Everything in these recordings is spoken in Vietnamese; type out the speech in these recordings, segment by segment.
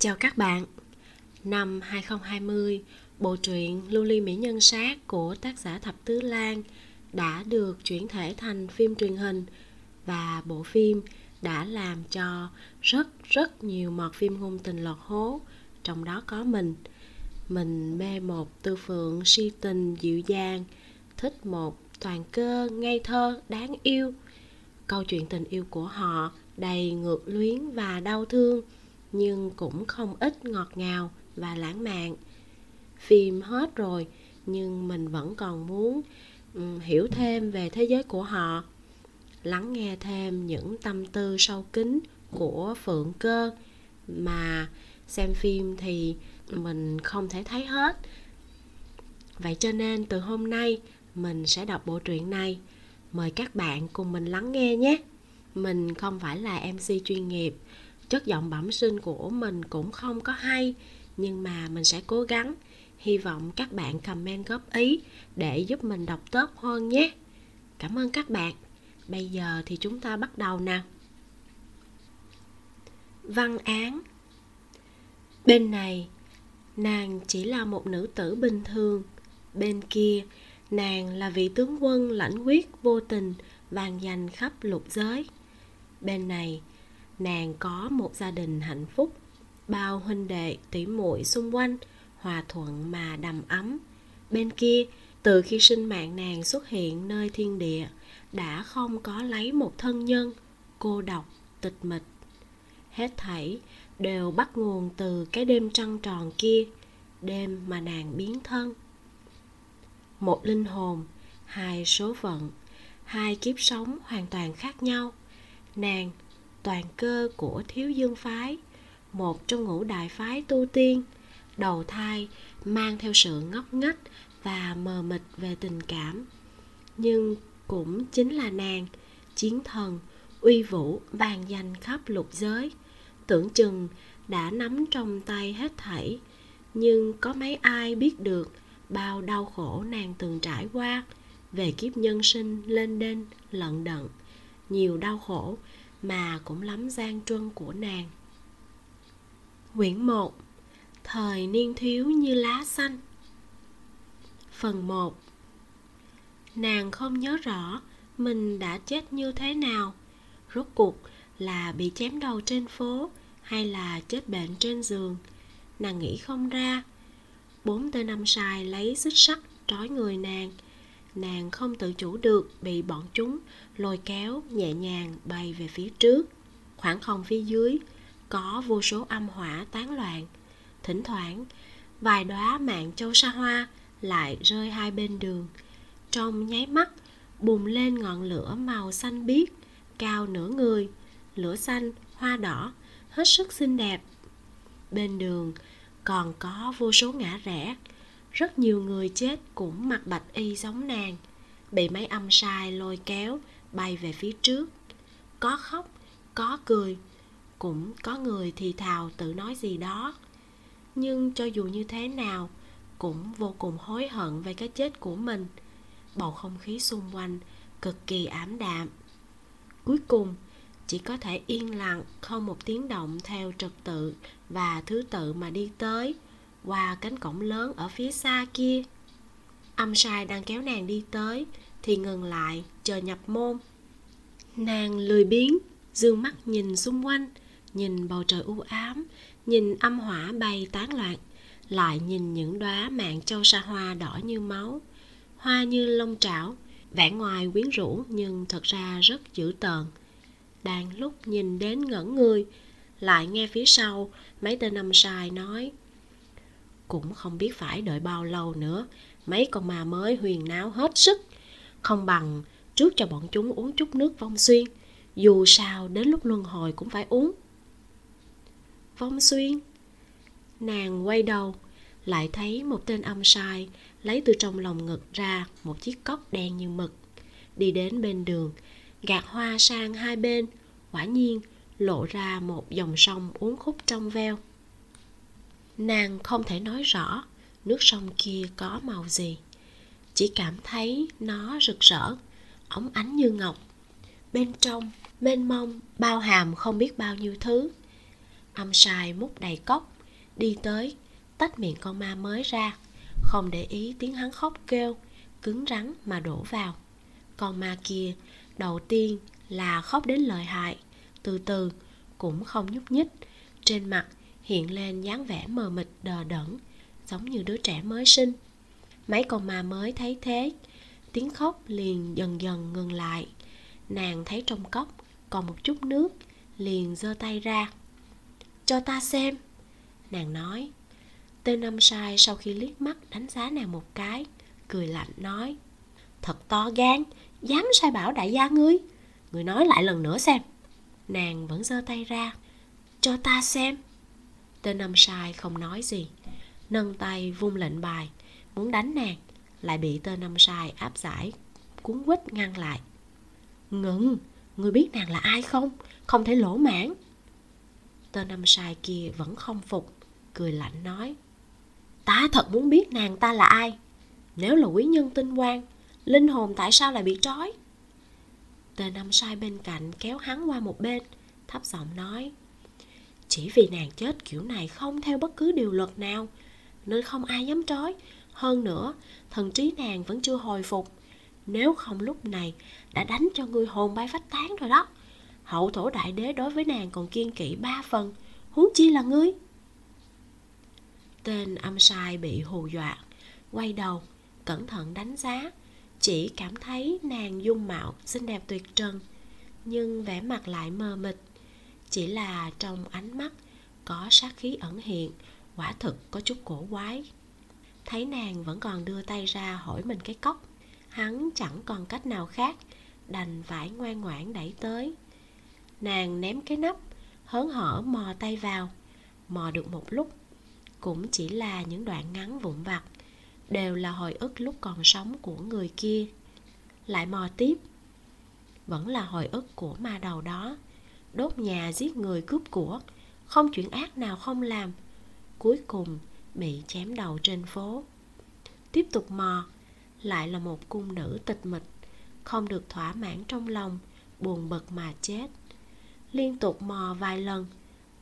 Chào các bạn. Năm 2020, bộ truyện Lưu ly mỹ nhân sát của tác giả Thập Tứ Lan đã được chuyển thể thành phim truyền hình và bộ phim đã làm cho rất rất nhiều mọt phim ngôn tình lọt hố, trong đó có mình. Mình mê một tư phượng si tình dịu dàng, thích một toàn cơ ngây thơ đáng yêu. Câu chuyện tình yêu của họ đầy ngược luyến và đau thương nhưng cũng không ít ngọt ngào và lãng mạn. Phim hết rồi nhưng mình vẫn còn muốn um, hiểu thêm về thế giới của họ lắng nghe thêm những tâm tư sâu kín của phượng cơ. Mà xem phim thì mình không thể thấy hết. Vậy cho nên từ hôm nay mình sẽ đọc bộ truyện này. Mời các bạn cùng mình lắng nghe nhé. Mình không phải là mc chuyên nghiệp chất giọng bẩm sinh của mình cũng không có hay, nhưng mà mình sẽ cố gắng. Hy vọng các bạn comment góp ý để giúp mình đọc tốt hơn nhé. Cảm ơn các bạn. Bây giờ thì chúng ta bắt đầu nào. Văn án. Bên này, nàng chỉ là một nữ tử bình thường. Bên kia, nàng là vị tướng quân lãnh quyết vô tình vàng danh khắp lục giới. Bên này nàng có một gia đình hạnh phúc, bao huynh đệ tỷ muội xung quanh, hòa thuận mà đầm ấm. Bên kia, từ khi sinh mạng nàng xuất hiện nơi thiên địa, đã không có lấy một thân nhân, cô độc, tịch mịch. Hết thảy đều bắt nguồn từ cái đêm trăng tròn kia, đêm mà nàng biến thân. Một linh hồn, hai số phận, hai kiếp sống hoàn toàn khác nhau. Nàng toàn cơ của thiếu dương phái, một trong ngũ đại phái tu tiên, đầu thai, mang theo sự ngốc nghếch và mờ mịt về tình cảm. Nhưng cũng chính là nàng, chiến thần, uy vũ bàn danh khắp lục giới. Tưởng chừng đã nắm trong tay hết thảy, nhưng có mấy ai biết được bao đau khổ nàng từng trải qua về kiếp nhân sinh lên đên, lận đận. Nhiều đau khổ mà cũng lắm gian truân của nàng. Quyển 1 Thời niên thiếu như lá xanh. Phần 1 Nàng không nhớ rõ mình đã chết như thế nào, Rốt cuộc là bị chém đầu trên phố Hay là chết bệnh trên giường. Nàng nghĩ không ra, Bốn tên năm sài lấy xích sắt trói người nàng nàng không tự chủ được bị bọn chúng lôi kéo, nhẹ nhàng bay về phía trước. Khoảng không phía dưới, có vô số âm hỏa tán loạn. Thỉnh thoảng, vài đóa mạng châu sa hoa lại rơi hai bên đường. Trong nháy mắt, bùng lên ngọn lửa màu xanh biếc, cao nửa người, lửa xanh, hoa đỏ, hết sức xinh đẹp. Bên đường còn có vô số ngã rẽ rất nhiều người chết cũng mặc bạch y giống nàng. Bị mấy âm sai lôi kéo, bay về phía trước. Có khóc, có cười, cũng có người thì thào tự nói gì đó. Nhưng cho dù như thế nào, cũng vô cùng hối hận về cái chết của mình. Bầu không khí xung quanh cực kỳ ảm đạm. Cuối cùng, chỉ có thể yên lặng không một tiếng động theo trật tự và thứ tự mà đi tới qua cánh cổng lớn ở phía xa kia. Âm sai đang kéo nàng đi tới, thì ngừng lại, chờ nhập môn. Nàng lười biếng, dương mắt nhìn xung quanh, nhìn bầu trời u ám, nhìn âm hỏa bay tán loạn, lại nhìn những đóa mạng châu sa hoa đỏ như máu, hoa như lông trảo, vẻ ngoài quyến rũ nhưng thật ra rất dữ tợn. Đang lúc nhìn đến ngẩn người, lại nghe phía sau, mấy tên âm sai nói cũng không biết phải đợi bao lâu nữa. Mấy con ma mới huyền náo hết sức. Không bằng trước cho bọn chúng uống chút nước vong xuyên. Dù sao đến lúc luân hồi cũng phải uống. Vong xuyên. Nàng quay đầu, lại thấy một tên âm sai lấy từ trong lòng ngực ra một chiếc cốc đen như mực. Đi đến bên đường, gạt hoa sang hai bên, quả nhiên lộ ra một dòng sông uốn khúc trong veo nàng không thể nói rõ nước sông kia có màu gì. Chỉ cảm thấy nó rực rỡ, óng ánh như ngọc. Bên trong, mênh mông, bao hàm không biết bao nhiêu thứ. Âm sai múc đầy cốc, đi tới, tách miệng con ma mới ra. Không để ý tiếng hắn khóc kêu, cứng rắn mà đổ vào. Con ma kia, đầu tiên là khóc đến lợi hại, từ từ cũng không nhúc nhích. Trên mặt hiện lên dáng vẻ mờ mịt, đờ đẫn, giống như đứa trẻ mới sinh. Mấy con ma mới thấy thế, tiếng khóc liền dần dần ngừng lại. Nàng thấy trong cốc còn một chút nước, liền giơ tay ra. Cho ta xem, nàng nói. Tên năm sai sau khi liếc mắt đánh giá nàng một cái, cười lạnh nói, thật to gan, dám sai bảo đại gia ngươi người nói lại lần nữa xem. Nàng vẫn giơ tay ra, cho ta xem tên năm sai không nói gì. Nâng tay vung lệnh bài. Muốn đánh nàng, lại bị tên năm sai áp giải, cuốn quýt ngăn lại. Ngừng ngươi biết nàng là ai không? Không thể lỗ mãn. Tên năm sai kia vẫn không phục, cười lạnh nói. Ta thật muốn biết nàng ta là ai? Nếu là quý nhân tinh quang, linh hồn tại sao lại bị trói? Tên năm sai bên cạnh kéo hắn qua một bên, thấp giọng nói chỉ vì nàng chết kiểu này không theo bất cứ điều luật nào, nên không ai dám trói. Hơn nữa, thần trí nàng vẫn chưa hồi phục. Nếu không lúc này, đã đánh cho người hồn bay phách tán rồi đó. Hậu thổ đại đế đối với nàng còn kiên kỵ ba phần. Huống chi là ngươi? Tên âm sai bị hù dọa, quay đầu, cẩn thận đánh giá. Chỉ cảm thấy nàng dung mạo xinh đẹp tuyệt trần, nhưng vẻ mặt lại mờ mịt chỉ là trong ánh mắt có sát khí ẩn hiện, quả thực có chút cổ quái. Thấy nàng vẫn còn đưa tay ra hỏi mình cái cốc, hắn chẳng còn cách nào khác, đành phải ngoan ngoãn đẩy tới. Nàng ném cái nắp, hớn hở mò tay vào. Mò được một lúc, cũng chỉ là những đoạn ngắn vụn vặt, đều là hồi ức lúc còn sống của người kia. Lại mò tiếp, vẫn là hồi ức của ma đầu đó đốt nhà giết người cướp của. Không chuyện ác nào không làm. Cuối cùng bị chém đầu trên phố. Tiếp tục mò, lại là một cung nữ tịch mịch, không được thỏa mãn trong lòng, buồn bực mà chết. Liên tục mò vài lần,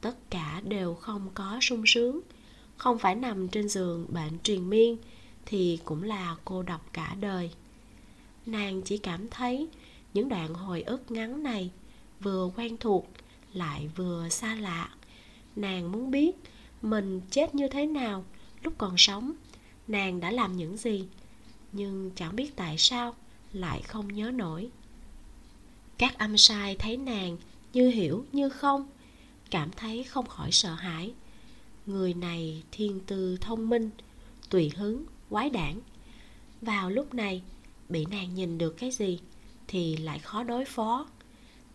tất cả đều không có sung sướng. Không phải nằm trên giường bệnh truyền miên, thì cũng là cô độc cả đời. Nàng chỉ cảm thấy những đoạn hồi ức ngắn này vừa quen thuộc, lại vừa xa lạ. Nàng muốn biết mình chết như thế nào lúc còn sống, nàng đã làm những gì, nhưng chẳng biết tại sao lại không nhớ nổi. Các âm sai thấy nàng như hiểu như không, cảm thấy không khỏi sợ hãi. Người này thiên tư thông minh, tùy hứng, quái đản. Vào lúc này, bị nàng nhìn được cái gì thì lại khó đối phó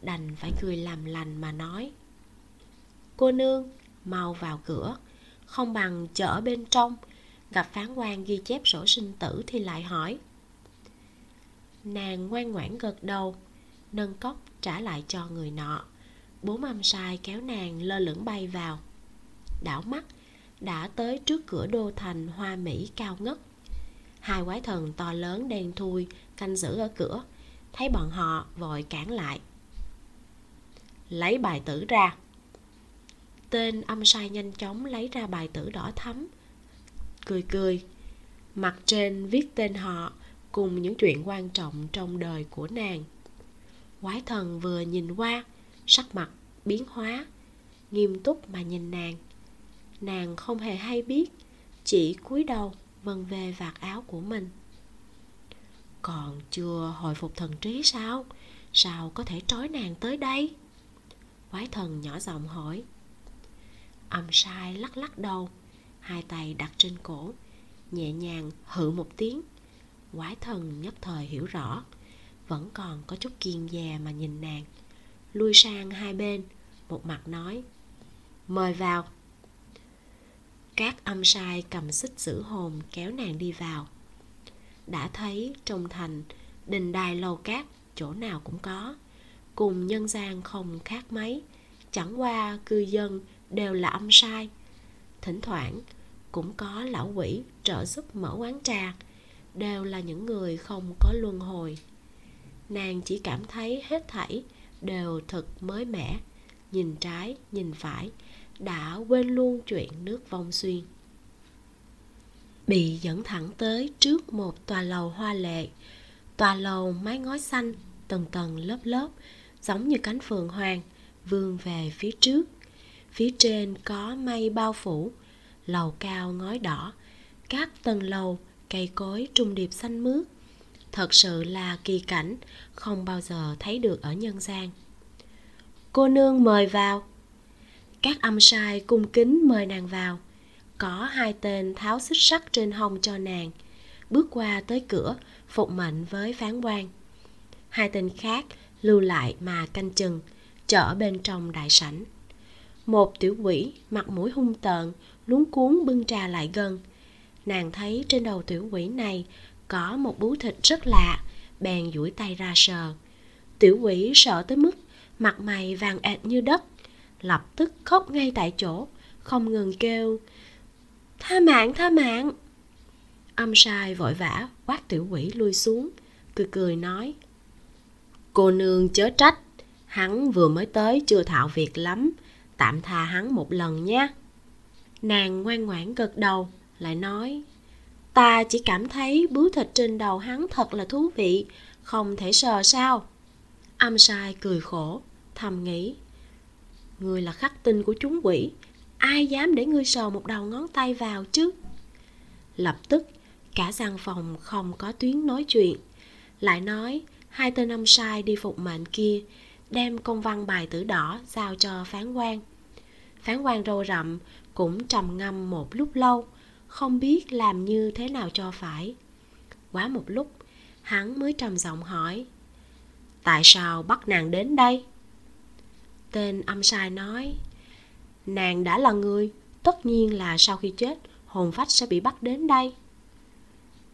đành phải cười làm lành mà nói. Cô nương, mau vào cửa, không bằng chở bên trong. Gặp phán quan ghi chép sổ sinh tử thì lại hỏi. Nàng ngoan ngoãn gật đầu, nâng cốc trả lại cho người nọ. Bố mâm sai kéo nàng lơ lửng bay vào. Đảo mắt, đã tới trước cửa đô thành hoa mỹ cao ngất. Hai quái thần to lớn đen thui canh giữ ở cửa, thấy bọn họ vội cản lại lấy bài tử ra. Tên âm sai nhanh chóng lấy ra bài tử đỏ thắm, cười cười. Mặt trên viết tên họ cùng những chuyện quan trọng trong đời của nàng. Quái thần vừa nhìn qua, sắc mặt biến hóa, nghiêm túc mà nhìn nàng. Nàng không hề hay biết, chỉ cúi đầu vần về vạt áo của mình. Còn chưa hồi phục thần trí sao? Sao có thể trói nàng tới đây? Quái thần nhỏ giọng hỏi. Âm sai lắc lắc đầu, hai tay đặt trên cổ, nhẹ nhàng hự một tiếng. Quái thần nhất thời hiểu rõ, vẫn còn có chút kiên dè mà nhìn nàng. Lui sang hai bên, một mặt nói, mời vào. Các âm sai cầm xích giữ hồn kéo nàng đi vào. Đã thấy trong thành, đình đài lầu cát, chỗ nào cũng có cùng nhân gian không khác mấy. Chẳng qua cư dân đều là âm sai. Thỉnh thoảng cũng có lão quỷ trợ giúp mở quán trà, đều là những người không có luân hồi. Nàng chỉ cảm thấy hết thảy đều thật mới mẻ, nhìn trái, nhìn phải, đã quên luôn chuyện nước vong xuyên. Bị dẫn thẳng tới trước một tòa lầu hoa lệ, tòa lầu mái ngói xanh tầng tầng lớp lớp giống như cánh phượng hoàng, vươn về phía trước. Phía trên có mây bao phủ, lầu cao ngói đỏ. Các tầng lầu, cây cối trung điệp xanh mướt. Thật sự là kỳ cảnh, không bao giờ thấy được ở nhân gian. Cô nương mời vào. Các âm sai cung kính mời nàng vào. Có hai tên tháo xích sắt trên hông cho nàng. Bước qua tới cửa, phục mệnh với phán quan. Hai tên khác lưu lại mà canh chừng, chở bên trong đại sảnh. Một tiểu quỷ mặt mũi hung tợn, luống cuốn bưng trà lại gần. Nàng thấy trên đầu tiểu quỷ này có một bú thịt rất lạ, bèn duỗi tay ra sờ. Tiểu quỷ sợ tới mức mặt mày vàng ệt như đất, lập tức khóc ngay tại chỗ, không ngừng kêu, tha mạng tha mạng! Âm sai vội vã quát tiểu quỷ lui xuống, cười cười nói cô nương chớ trách. Hắn vừa mới tới chưa thạo việc lắm. Tạm tha hắn một lần nhé. Nàng ngoan ngoãn gật đầu, lại nói, ta chỉ cảm thấy bướu thịt trên đầu hắn thật là thú vị, không thể sờ sao. Âm sai cười khổ, thầm nghĩ người là khắc tinh của chúng quỷ, ai dám để ngươi sờ một đầu ngón tay vào chứ? Lập tức, cả gian phòng không có tuyến nói chuyện, lại nói hai tên âm sai đi phục mệnh kia, đem công văn bài tử đỏ giao cho phán quan phán quan râu rậm, cũng trầm ngâm một lúc lâu, không biết làm như thế nào cho phải. Quá một lúc, hắn mới trầm giọng hỏi, tại sao bắt nàng đến đây? Tên âm sai nói, nàng đã là người, tất nhiên là sau khi chết, hồn phách sẽ bị bắt đến đây.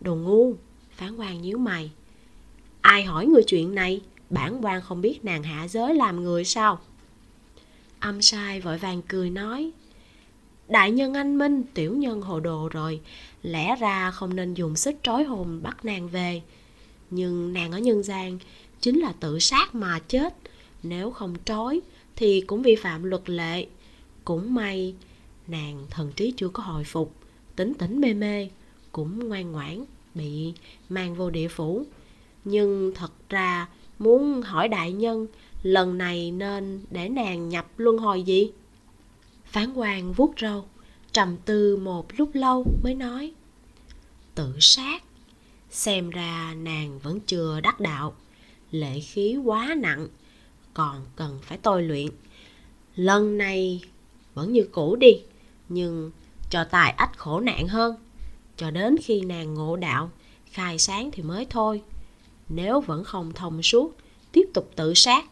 Đồ ngu, phán quan nhíu mày ai hỏi người chuyện này? Bản quan không biết nàng hạ giới làm người sao? Âm sai vội vàng cười nói, đại nhân anh minh, tiểu nhân hồ đồ rồi. Lẽ ra không nên dùng sức trói hồn bắt nàng về. Nhưng nàng ở nhân gian chính là tự sát mà chết. Nếu không trói thì cũng vi phạm luật lệ. Cũng may nàng thần trí chưa có hồi phục tỉnh tỉnh mê mê, cũng ngoan ngoãn, bị mang vô địa phủ nhưng thật ra muốn hỏi đại nhân, lần này nên để nàng nhập luân hồi gì? Phán quan vuốt râu, trầm tư một lúc lâu mới nói. Tự sát? Xem ra nàng vẫn chưa đắc đạo. Lệ khí quá nặng, còn cần phải tôi luyện. Lần này vẫn như cũ đi, nhưng cho tài ách khổ nạn hơn. Cho đến khi nàng ngộ đạo, khai sáng thì mới thôi nếu vẫn không thông suốt, tiếp tục tự sát.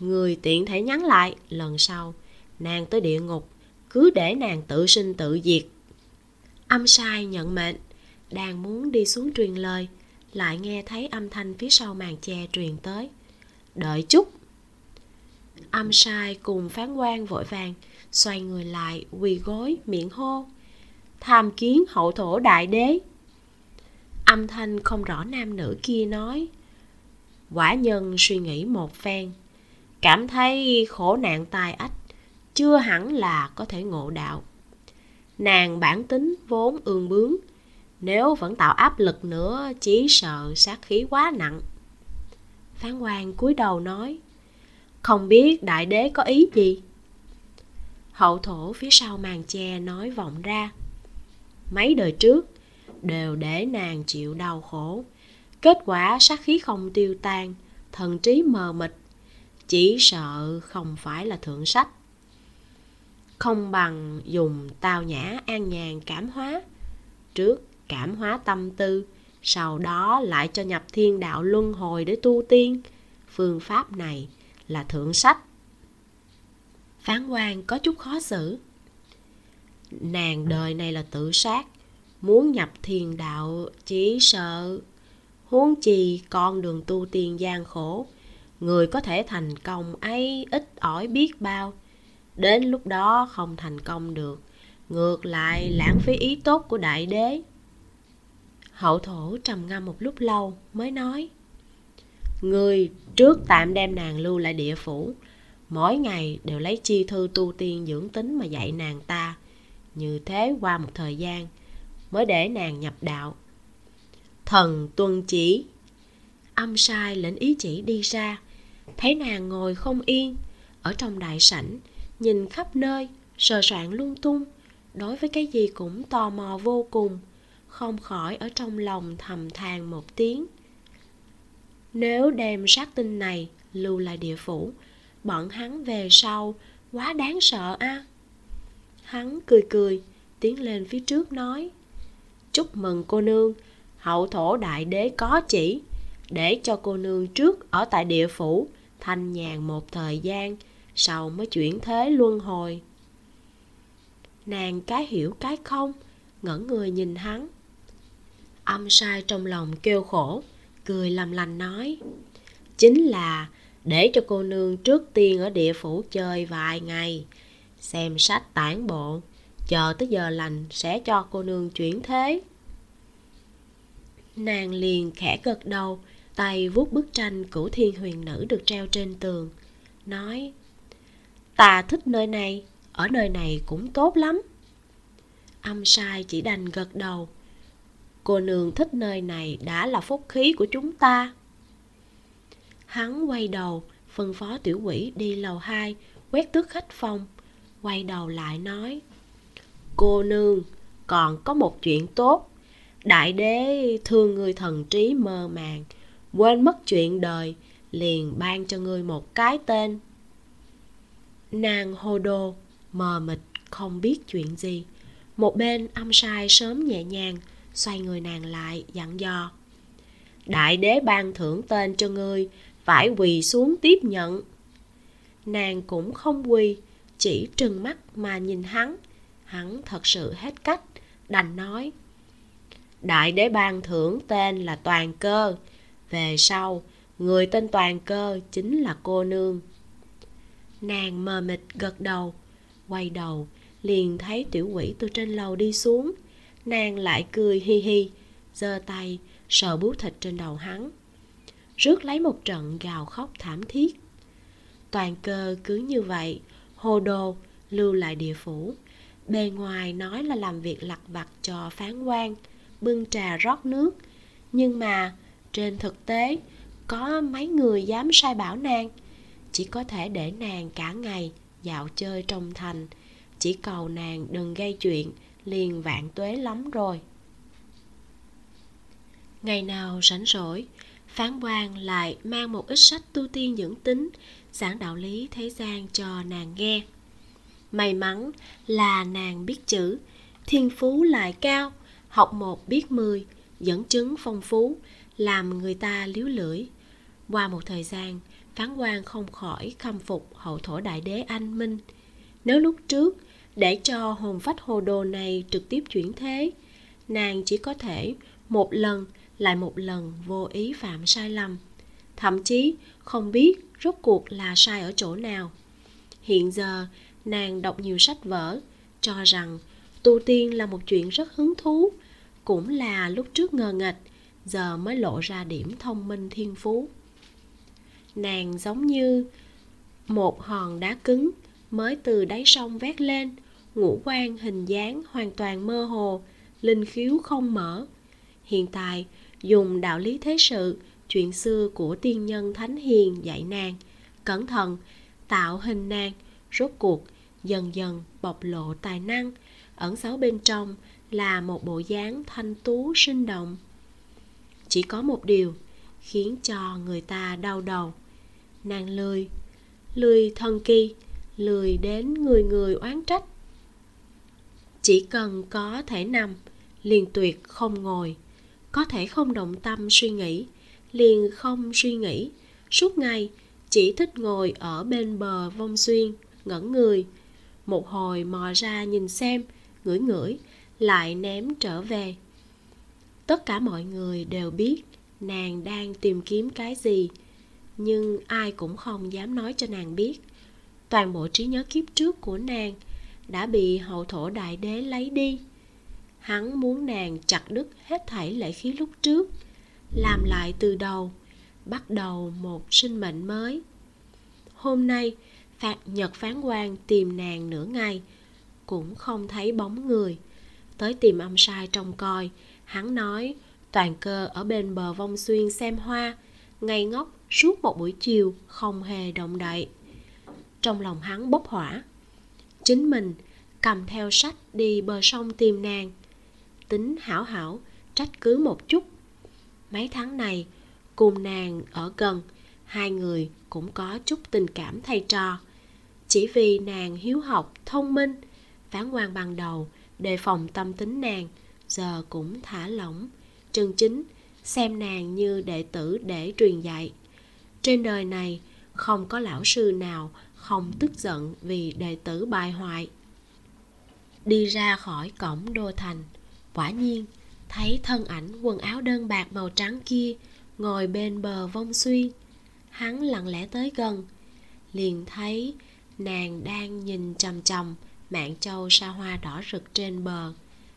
Người tiện thể nhắn lại, lần sau, nàng tới địa ngục, cứ để nàng tự sinh tự diệt. Âm sai nhận mệnh, đang muốn đi xuống truyền lời, lại nghe thấy âm thanh phía sau màn che truyền tới. Đợi chút. Âm sai cùng phán quan vội vàng, xoay người lại quỳ gối miệng hô. Tham kiến hậu thổ đại đế âm thanh không rõ nam nữ kia nói. Quả nhân suy nghĩ một phen, cảm thấy khổ nạn tai ách, chưa hẳn là có thể ngộ đạo. Nàng bản tính vốn ương bướng, nếu vẫn tạo áp lực nữa, chỉ sợ sát khí quá nặng. Phán quan cúi đầu nói, không biết đại đế có ý gì? Hậu thổ phía sau màn che nói vọng ra, mấy đời trước đều để nàng chịu đau khổ. Kết quả sát khí không tiêu tan, thần trí mờ mịt, chỉ sợ không phải là thượng sách. Không bằng dùng tao nhã an nhàn cảm hóa, trước cảm hóa tâm tư, sau đó lại cho nhập thiên đạo luân hồi để tu tiên. Phương pháp này là thượng sách. Phán quan có chút khó xử. Nàng đời này là tự sát muốn nhập thiền đạo chỉ sợ. Huống chi con đường tu tiên gian khổ, người có thể thành công ấy ít ỏi biết bao. Đến lúc đó không thành công được, ngược lại lãng phí ý tốt của đại đế. Hậu thổ trầm ngâm một lúc lâu mới nói, người trước tạm đem nàng lưu lại địa phủ, mỗi ngày đều lấy chi thư tu tiên dưỡng tính mà dạy nàng ta. Như thế qua một thời gian mới để nàng nhập đạo. Thần tuân chỉ. Âm sai lệnh ý chỉ đi ra. Thấy nàng ngồi không yên, ở trong đại sảnh, nhìn khắp nơi, sờ soạn lung tung, đối với cái gì cũng tò mò vô cùng, không khỏi ở trong lòng thầm than một tiếng. Nếu đem sát tinh này lưu lại địa phủ, bọn hắn về sau quá đáng sợ a. Hắn cười cười, tiến lên phía trước nói chúc mừng cô nương. Hậu thổ đại đế có chỉ, để cho cô nương trước ở tại địa phủ, thanh nhàn một thời gian, sau mới chuyển thế luân hồi. Nàng cái hiểu cái không, ngẩn người nhìn hắn. Âm sai trong lòng kêu khổ, cười làm lành nói, chính là để cho cô nương trước tiên ở địa phủ chơi vài ngày, xem sách tản bộ, chờ tới giờ lành sẽ cho cô nương chuyển thế nàng liền khẽ gật đầu, tay vuốt bức tranh cửu thiên huyền nữ được treo trên tường, nói, ta thích nơi này, ở nơi này cũng tốt lắm. Âm sai chỉ đành gật đầu, cô nương thích nơi này đã là phúc khí của chúng ta. Hắn quay đầu, phân phó tiểu quỷ đi lầu hai, quét tước khách phòng, quay đầu lại nói, cô nương, còn có một chuyện tốt đại đế thương người thần trí mơ màng, quên mất chuyện đời, liền ban cho ngươi một cái tên. Nàng hô đô mờ mịt, không biết chuyện gì. Một bên âm sai sớm nhẹ nhàng, xoay người nàng lại, dặn dò. Đại đế ban thưởng tên cho ngươi, phải quỳ xuống tiếp nhận. Nàng cũng không quỳ, chỉ trừng mắt mà nhìn hắn. Hắn thật sự hết cách, đành nói đại đế ban thưởng tên là toàn cơ. Về sau, người tên toàn cơ chính là cô nương. Nàng mờ mịt gật đầu, quay đầu, liền thấy tiểu quỷ từ trên lầu đi xuống. Nàng lại cười hi hi, giơ tay, sờ bút thịt trên đầu hắn, rước lấy một trận gào khóc thảm thiết. Toàn cơ cứ như vậy hồ đồ, lưu lại địa phủ. Bề ngoài nói là làm việc lặt vặt cho phán quan bưng trà rót nước. Nhưng mà, trên thực tế, có mấy người dám sai bảo nàng. Chỉ có thể để nàng cả ngày dạo chơi trong thành. Chỉ cầu nàng đừng gây chuyện, liền vạn tuế lắm rồi. Ngày nào rảnh rỗi, phán quan lại mang một ít sách tu tiên dưỡng tính, giảng đạo lý thế gian cho nàng nghe. May mắn là nàng biết chữ, thiên phú lại cao học một biết mười, dẫn chứng phong phú, làm người ta liếu lưỡi. Qua một thời gian phán quan không khỏi khâm phục hậu thổ đại đế anh minh. Nếu lúc trước, để cho hồn phách hồ đồ này trực tiếp chuyển thế, nàng chỉ có thể một lần lại một lần vô ý phạm sai lầm. Thậm chí không biết rốt cuộc là sai ở chỗ nào. Hiện giờ, nàng đọc nhiều sách vở, cho rằng tu tiên là một chuyện rất hứng thú, cũng là lúc trước ngờ nghệch, giờ mới lộ ra điểm thông minh thiên phú. Nàng giống như một hòn đá cứng, mới từ đáy sông vét lên, ngũ quan hình dáng hoàn toàn mơ hồ, linh khiếu không mở. Hiện tại, dùng đạo lý thế sự, chuyện xưa của tiên nhân thánh hiền dạy nàng, cẩn thận, tạo hình nàng, rốt cuộc dần dần bộc lộ tài năng ẩn giấu bên trong là một bộ dáng thanh tú sinh động. Chỉ có một điều khiến cho người ta đau đầu. Nàng lười lười thần kỳ, lười đến người người oán trách. Chỉ cần có thể nằm, liền tuyệt không ngồi, có thể không động tâm suy nghĩ, liền không suy nghĩ. Suốt ngày chỉ thích ngồi ở bên bờ vong xuyên, ngẩn người. Một hồi mò ra nhìn xem ngửi ngửi, lại ném trở về. Tất cả mọi người đều biết nàng đang tìm kiếm cái gì, nhưng ai cũng không dám nói cho nàng biết. Toàn bộ trí nhớ kiếp trước của nàng đã bị hậu thổ đại đế lấy đi. Hắn muốn nàng chặt đứt hết thảy lệ khí lúc trước, làm lại từ đầu, bắt đầu một sinh mệnh mới. Hôm nay, phạt nhật phán quan tìm nàng nửa ngày cũng không thấy bóng người. Tới tìm ông sai trông coi, hắn nói, toàn cơ ở bên bờ vong xuyên xem hoa, ngây ngốc suốt một buổi chiều không hề động đậy. Trong lòng hắn bốc hỏa. Chính mình cầm theo sách đi bờ sông tìm nàng. Tính hảo hảo, trách cứ một chút. Mấy tháng này, cùng nàng ở gần, hai người cũng có chút tình cảm thầy trò. Chỉ vì nàng hiếu học, thông minh phán quan ban đầu, đề phòng tâm tính nàng, giờ cũng thả lỏng. Chân chính xem nàng như đệ tử để truyền dạy. Trên đời này, không có lão sư nào không tức giận vì đệ tử bài hoại. Đi ra khỏi cổng đô thành, quả nhiên thấy thân ảnh quần áo đơn bạc màu trắng kia ngồi bên bờ vông xuyên. Hắn lặng lẽ tới gần, liền thấy nàng đang nhìn chằm chằm mạng châu sa hoa đỏ rực trên bờ.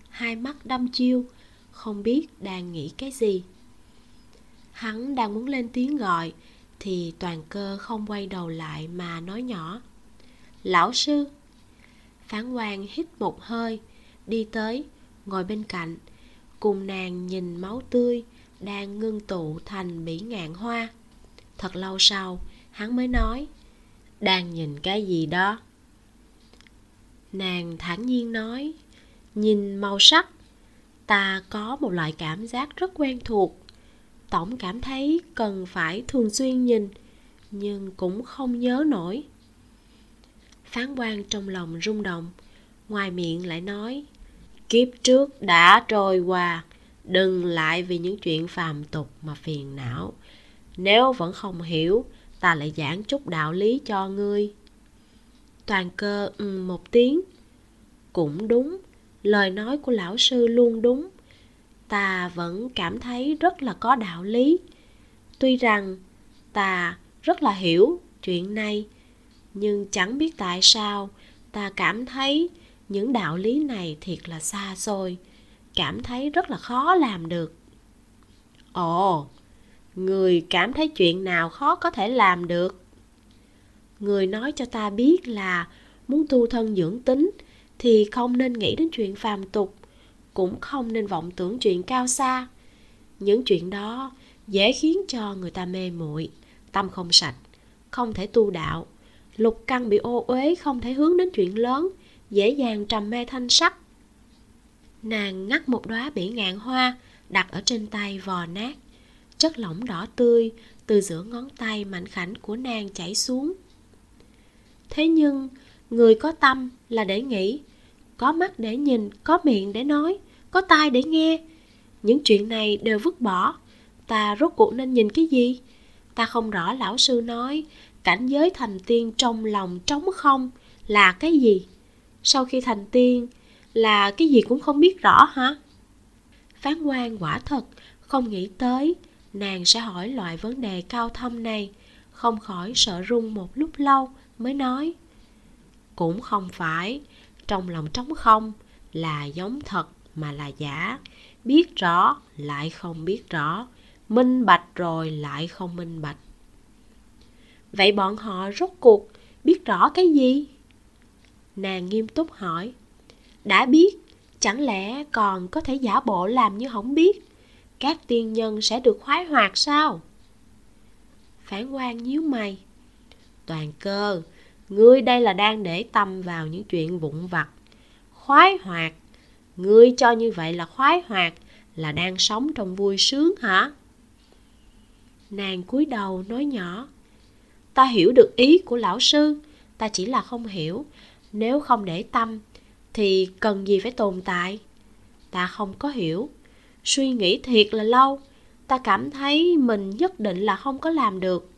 Hai mắt đăm chiêu, không biết đang nghĩ cái gì. Hắn đang muốn lên tiếng gọi, thì toàn cơ không quay đầu lại mà nói nhỏ. Lão sư. Phán quan hít một hơi, đi tới, ngồi bên cạnh. Cùng nàng nhìn máu tươi đang ngưng tụ thành bỉ ngạn hoa. Thật lâu sau, hắn mới nói, đang nhìn cái gì đó? Nàng thản nhiên nói, nhìn màu sắc, ta có một loại cảm giác rất quen thuộc. Tổng cảm thấy cần phải thường xuyên nhìn, nhưng cũng không nhớ nổi. Phán quan trong lòng rung động, ngoài miệng lại nói, kiếp trước đã trôi qua, đừng lại vì những chuyện phàm tục mà phiền não. Nếu vẫn không hiểu, ta lại giảng chút đạo lý cho ngươi toàn cơ ừ một tiếng. Cũng đúng, lời nói của lão sư luôn đúng. Ta vẫn cảm thấy rất là có đạo lý. Tuy rằng, ta rất là hiểu chuyện này, nhưng chẳng biết tại sao ta cảm thấy những đạo lý này thiệt là xa xôi. Cảm thấy rất là khó làm được. Ồ, người cảm thấy chuyện nào khó có thể làm được? Người nói cho ta biết là muốn tu thân dưỡng tính thì không nên nghĩ đến chuyện phàm tục, cũng không nên vọng tưởng chuyện cao xa. Những chuyện đó dễ khiến cho người ta mê muội, tâm không sạch, không thể tu đạo. Lục căn bị ô uế, không thể hướng đến chuyện lớn, dễ dàng trầm mê thanh sắc. Nàng ngắt một đóa bỉ ngạn hoa đặt ở trên tay vò nát. Chất lỏng đỏ tươi từ giữa ngón tay mảnh khảnh của nàng chảy xuống thế nhưng, người có tâm là để nghĩ, có mắt để nhìn, có miệng để nói, có tai để nghe. Những chuyện này đều vứt bỏ. Ta rốt cuộc nên nhìn cái gì? Ta không rõ lão sư nói, cảnh giới thành tiên trong lòng trống không là cái gì? Sau khi thành tiên là cái gì cũng không biết rõ hả? Phán quan quả thật, không nghĩ tới, nàng sẽ hỏi loại vấn đề cao thâm này, không khỏi sợ run một lúc lâu mới nói, cũng không phải, trong lòng trống không là giống thật mà là giả. Biết rõ, lại không biết rõ. Minh bạch rồi, lại không minh bạch. Vậy bọn họ rốt cuộc biết rõ cái gì? Nàng nghiêm túc hỏi. Đã biết, chẳng lẽ còn có thể giả bộ làm như không biết? Các tiên nhân sẽ được khoái hoạt sao? Phản quan nhíu mày toàn cơ. Ngươi đây là đang để tâm vào những chuyện vụn vặt, khoái hoạt. Ngươi cho như vậy là khoái hoạt, là đang sống trong vui sướng hả? Nàng cúi đầu nói nhỏ, ta hiểu được ý của lão sư, ta chỉ là không hiểu. Nếu không để tâm, thì cần gì phải tồn tại? Ta không có hiểu. Suy nghĩ thiệt là lâu. Ta cảm thấy mình nhất định là không có làm được.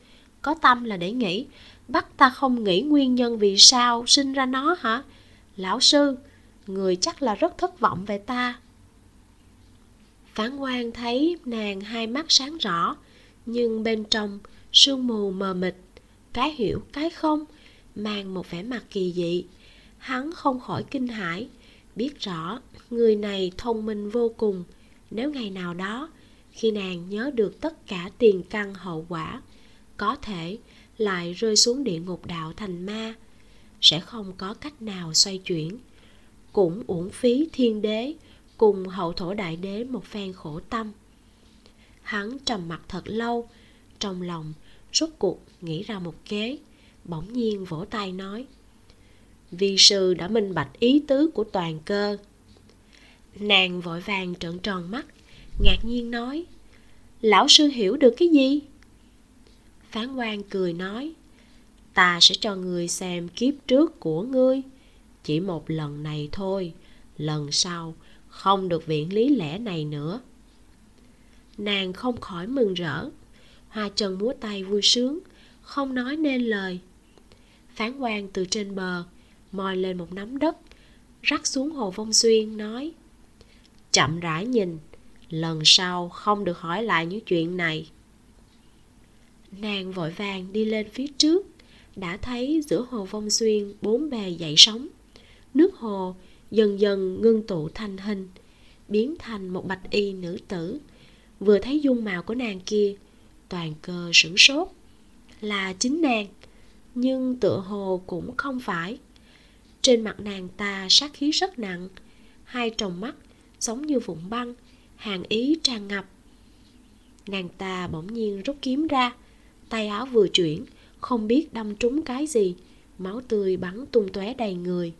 Có tâm là để nghĩ bắt ta không nghĩ nguyên nhân vì sao sinh ra nó hả? Lão sư người chắc là rất thất vọng về ta. Phán quan thấy nàng hai mắt sáng rõ, nhưng bên trong sương mù mờ mịt, cái hiểu, cái không, mang một vẻ mặt kỳ dị. Hắn không khỏi kinh hãi, biết rõ người này thông minh vô cùng. Nếu ngày nào đó, khi nàng nhớ được tất cả tiền căn hậu quả, có thể lại rơi xuống địa ngục đạo thành ma. Sẽ không có cách nào xoay chuyển. Cũng uổng phí thiên đế cùng hậu thổ đại đế một phen khổ tâm. Hắn trầm mặt thật lâu, trong lòng rốt cuộc nghĩ ra một kế, bỗng nhiên vỗ tay nói, vi sư đã minh bạch ý tứ của toàn cơ. Nàng vội vàng trợn tròn mắt, ngạc nhiên nói, lão sư hiểu được cái gì? Phán quan cười nói, ta sẽ cho người xem kiếp trước của ngươi. Chỉ một lần này thôi, lần sau không được viện lý lẽ này nữa. Nàng không khỏi mừng rỡ, hoa trần múa tay vui sướng, không nói nên lời. Phán quan từ trên bờ, moi lên một nắm đất, rắc xuống hồ vong xuyên, nói, chậm rãi nhìn, lần sau không được hỏi lại những chuyện này nàng vội vàng đi lên phía trước, đã thấy giữa hồ vong xuyên bốn bề dậy sóng. Nước hồ dần dần ngưng tụ thành hình, biến thành một bạch y nữ tử. Vừa thấy dung mạo của nàng kia, toàn cơ sửng sốt. Là chính nàng, nhưng tựa hồ cũng không phải. Trên mặt nàng ta sát khí rất nặng, hai tròng mắt giống như vụn băng hàng ý tràn ngập. Nàng ta bỗng nhiên rút kiếm ra tay áo vừa chuyển, không biết đâm trúng cái gì, máu tươi bắn tung tóe đầy người.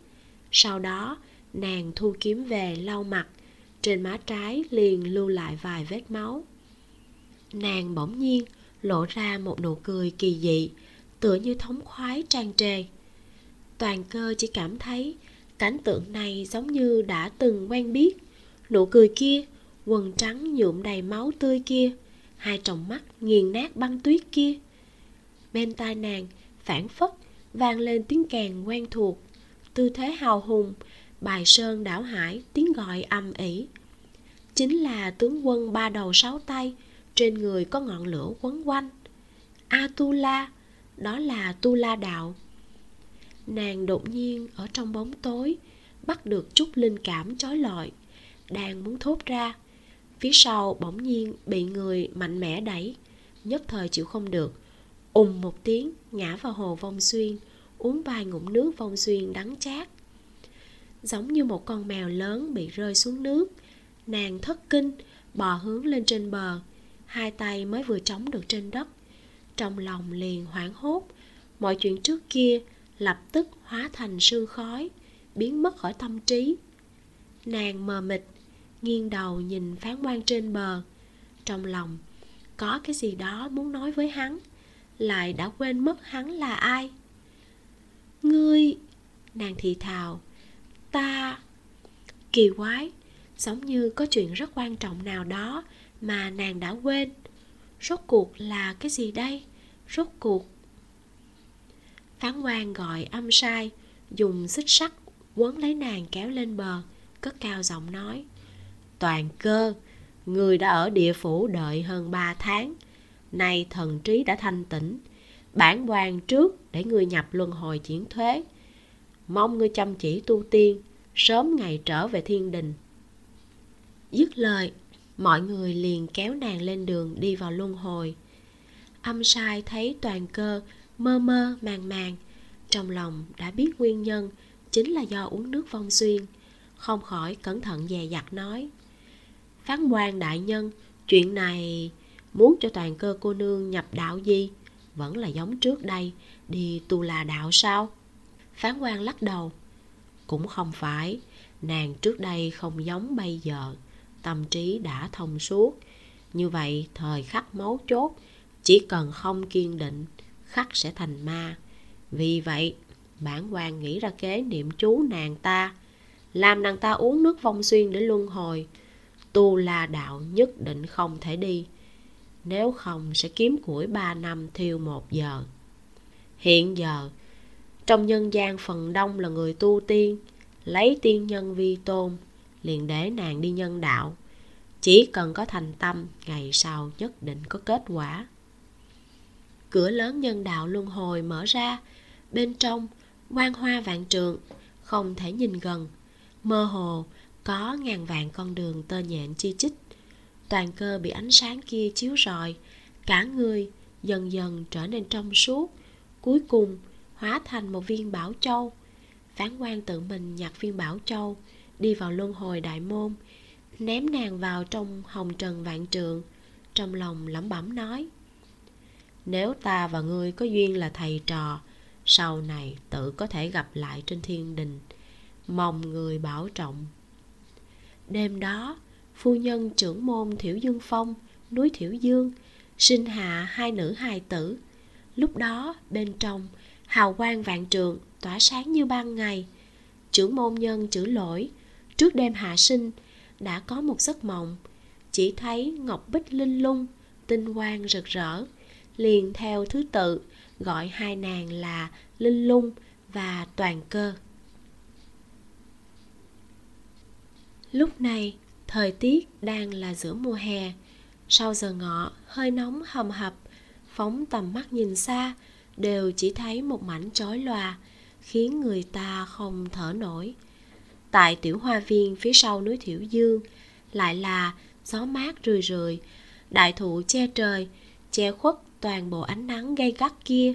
Sau đó, nàng thu kiếm về lau mặt, trên má trái liền lưu lại vài vết máu. Nàng bỗng nhiên lộ ra một nụ cười kỳ dị, tựa như thống khoái tràn trề. Toàn cơ chỉ cảm thấy cảnh tượng này giống như đã từng quen biết. Nụ cười kia, quần trắng nhuộm đầy máu tươi kia, hai tròng mắt nghiền nát băng tuyết kia bên tai nàng, phản phất, vang lên tiếng kèn quen thuộc. Tư thế hào hùng, bài sơn đảo hải, tiếng gọi âm ỉ chính là tướng quân ba đầu sáu tay, trên người có ngọn lửa quấn quanh. Atula, đó là tu la đạo. Nàng đột nhiên ở trong bóng tối, bắt được chút linh cảm chói lọi, đang muốn thốt ra. Phía sau bỗng nhiên bị người mạnh mẽ đẩy, nhất thời chịu không được ùng một tiếng, ngã vào hồ vong xuyên, uống vài ngụm nước vong xuyên đắng chát. Giống như một con mèo lớn bị rơi xuống nước, nàng thất kinh, bò hướng lên trên bờ. Hai tay mới vừa chống được trên đất. Trong lòng liền hoảng hốt, mọi chuyện trước kia lập tức hóa thành sương khói, biến mất khỏi tâm trí. Nàng mờ mịt, nghiêng đầu nhìn phán quan trên bờ. Trong lòng, có cái gì đó muốn nói với hắn lại đã quên mất hắn là ai. Ngươi, nàng thì thào, ta, kỳ quái, giống như có chuyện rất quan trọng nào đó mà nàng đã quên. Rốt cuộc là cái gì đây? Rốt cuộc. Phán quan gọi âm sai, dùng xích sắt quấn lấy nàng kéo lên bờ, cất cao giọng nói, toàn cơ, người đã ở địa phủ đợi hơn ba tháng nay thần trí đã thanh tĩnh bản quan trước để ngươi nhập luân hồi chuyển thuế. Mong ngươi chăm chỉ tu tiên, sớm ngày trở về thiên đình. Dứt lời, mọi người liền kéo nàng lên đường đi vào luân hồi. Âm sai thấy toàn cơ mơ mơ màng màng, trong lòng đã biết nguyên nhân chính là do uống nước vong xuyên, không khỏi cẩn thận dè dặt nói. Phán quan đại nhân, chuyện này muốn cho toàn cơ cô nương nhập đạo gì? Vẫn là giống trước đây, đi tu là đạo sao? Phán quan lắc đầu. Cũng không phải, nàng trước đây không giống bây giờ, tâm trí đã thông suốt. Như vậy, thời khắc máu chốt, chỉ cần không kiên định, khắc sẽ thành ma. Vì vậy, bản quan nghĩ ra kế niệm chú nàng ta. Làm nàng ta uống nước vong xuyên để luân hồi. Tu la đạo nhất định không thể đi nếu không sẽ kiếm củi 3 năm thiêu một giờ. Hiện giờ, trong nhân gian phần đông là người tu tiên, lấy tiên nhân vi tôn, liền để nàng đi nhân đạo. Chỉ cần có thành tâm, ngày sau nhất định có kết quả. Cửa lớn nhân đạo luân hồi mở ra. Bên trong quan hoa vạn trượng, không thể nhìn gần. Mơ hồ, có ngàn vạn con đường tơ nhện chi chít toàn cơ bị ánh sáng kia chiếu rọi, cả người dần dần trở nên trong suốt, cuối cùng hóa thành một viên bảo châu. Phán quan tự mình nhặt viên bảo châu, đi vào luân hồi đại môn, ném nàng vào trong hồng trần vạn trượng, trong lòng lẩm bẩm nói, nếu ta và ngươi có duyên là thầy trò, sau này tự có thể gặp lại trên thiên đình, mong người bảo trọng. Đêm đó phu nhân trưởng môn thiểu dương phong, núi thiểu dương, sinh hạ hai nữ hài tử. Lúc đó, bên trong, hào quang vạn trường, tỏa sáng như ban ngày. Trưởng môn nhân chữ lỗi, trước đêm hạ sinh, đã có một giấc mộng. Chỉ thấy ngọc bích linh lung, tinh quang rực rỡ, liền theo thứ tự gọi hai nàng là linh lung và toàn cơ. Lúc này thời tiết đang là giữa mùa hè. Sau giờ ngọ, hơi nóng hầm hập, phóng tầm mắt nhìn xa, đều chỉ thấy một mảnh chói lòa, khiến người ta không thở nổi. Tại tiểu hoa viên phía sau núi thiểu dương, lại là gió mát rười rượi đại thụ che trời, che khuất toàn bộ ánh nắng gay gắt kia.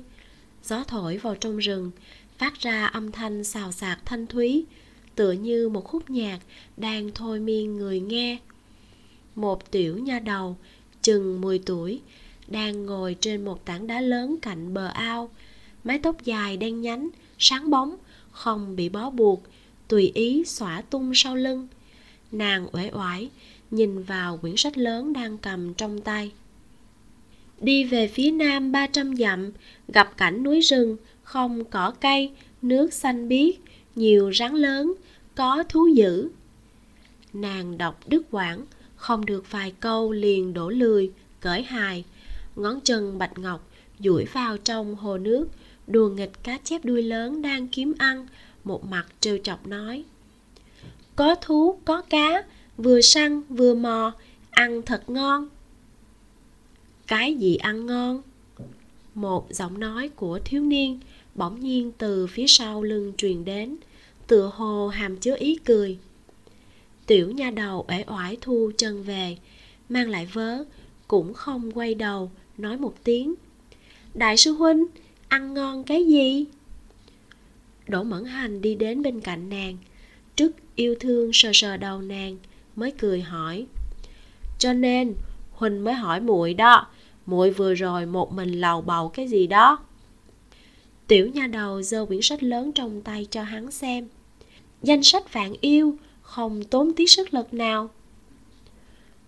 Gió thổi vào trong rừng, phát ra âm thanh xào xạc thanh thúy tựa như một khúc nhạc đang thôi miên người nghe. Một tiểu nha đầu, chừng 10 tuổi, đang ngồi trên một tảng đá lớn cạnh bờ ao. Mái tóc dài đen nhánh, sáng bóng, không bị bó buộc, tùy ý xõa tung sau lưng. Nàng uể oải, nhìn vào quyển sách lớn đang cầm trong tay. Đi về phía nam 300 dặm, gặp cảnh núi rừng, không cỏ cây, nước xanh biếc nhiều rắn lớn, có thú dữ. Nàng đọc đức quảng, không được vài câu liền đổ lười, cởi hài. Ngón chân bạch ngọc duỗi vào trong hồ nước, đùa nghịch cá chép đuôi lớn đang kiếm ăn, một mặt trêu chọc nói. Có thú, có cá, vừa săn vừa mò, ăn thật ngon. Cái gì ăn ngon? Một giọng nói của thiếu niên bỗng nhiên từ phía sau lưng truyền đến, tựa hồ hàm chứa ý cười. Tiểu nha đầu ể oải thu chân về, mang lại vớ, cũng không quay đầu, nói một tiếng. Đại sư huynh, ăn ngon cái gì? Đỗ mẫn hành đi đến bên cạnh nàng, trước yêu thương sờ sờ đầu nàng, mới cười hỏi. Cho nên huỳnh mới hỏi muội đó, muội vừa rồi một mình lầu bầu cái gì đó? Tiểu nha đầu giơ quyển sách lớn trong tay cho hắn xem. Danh sách vạn yêu, không tốn tí sức lực nào.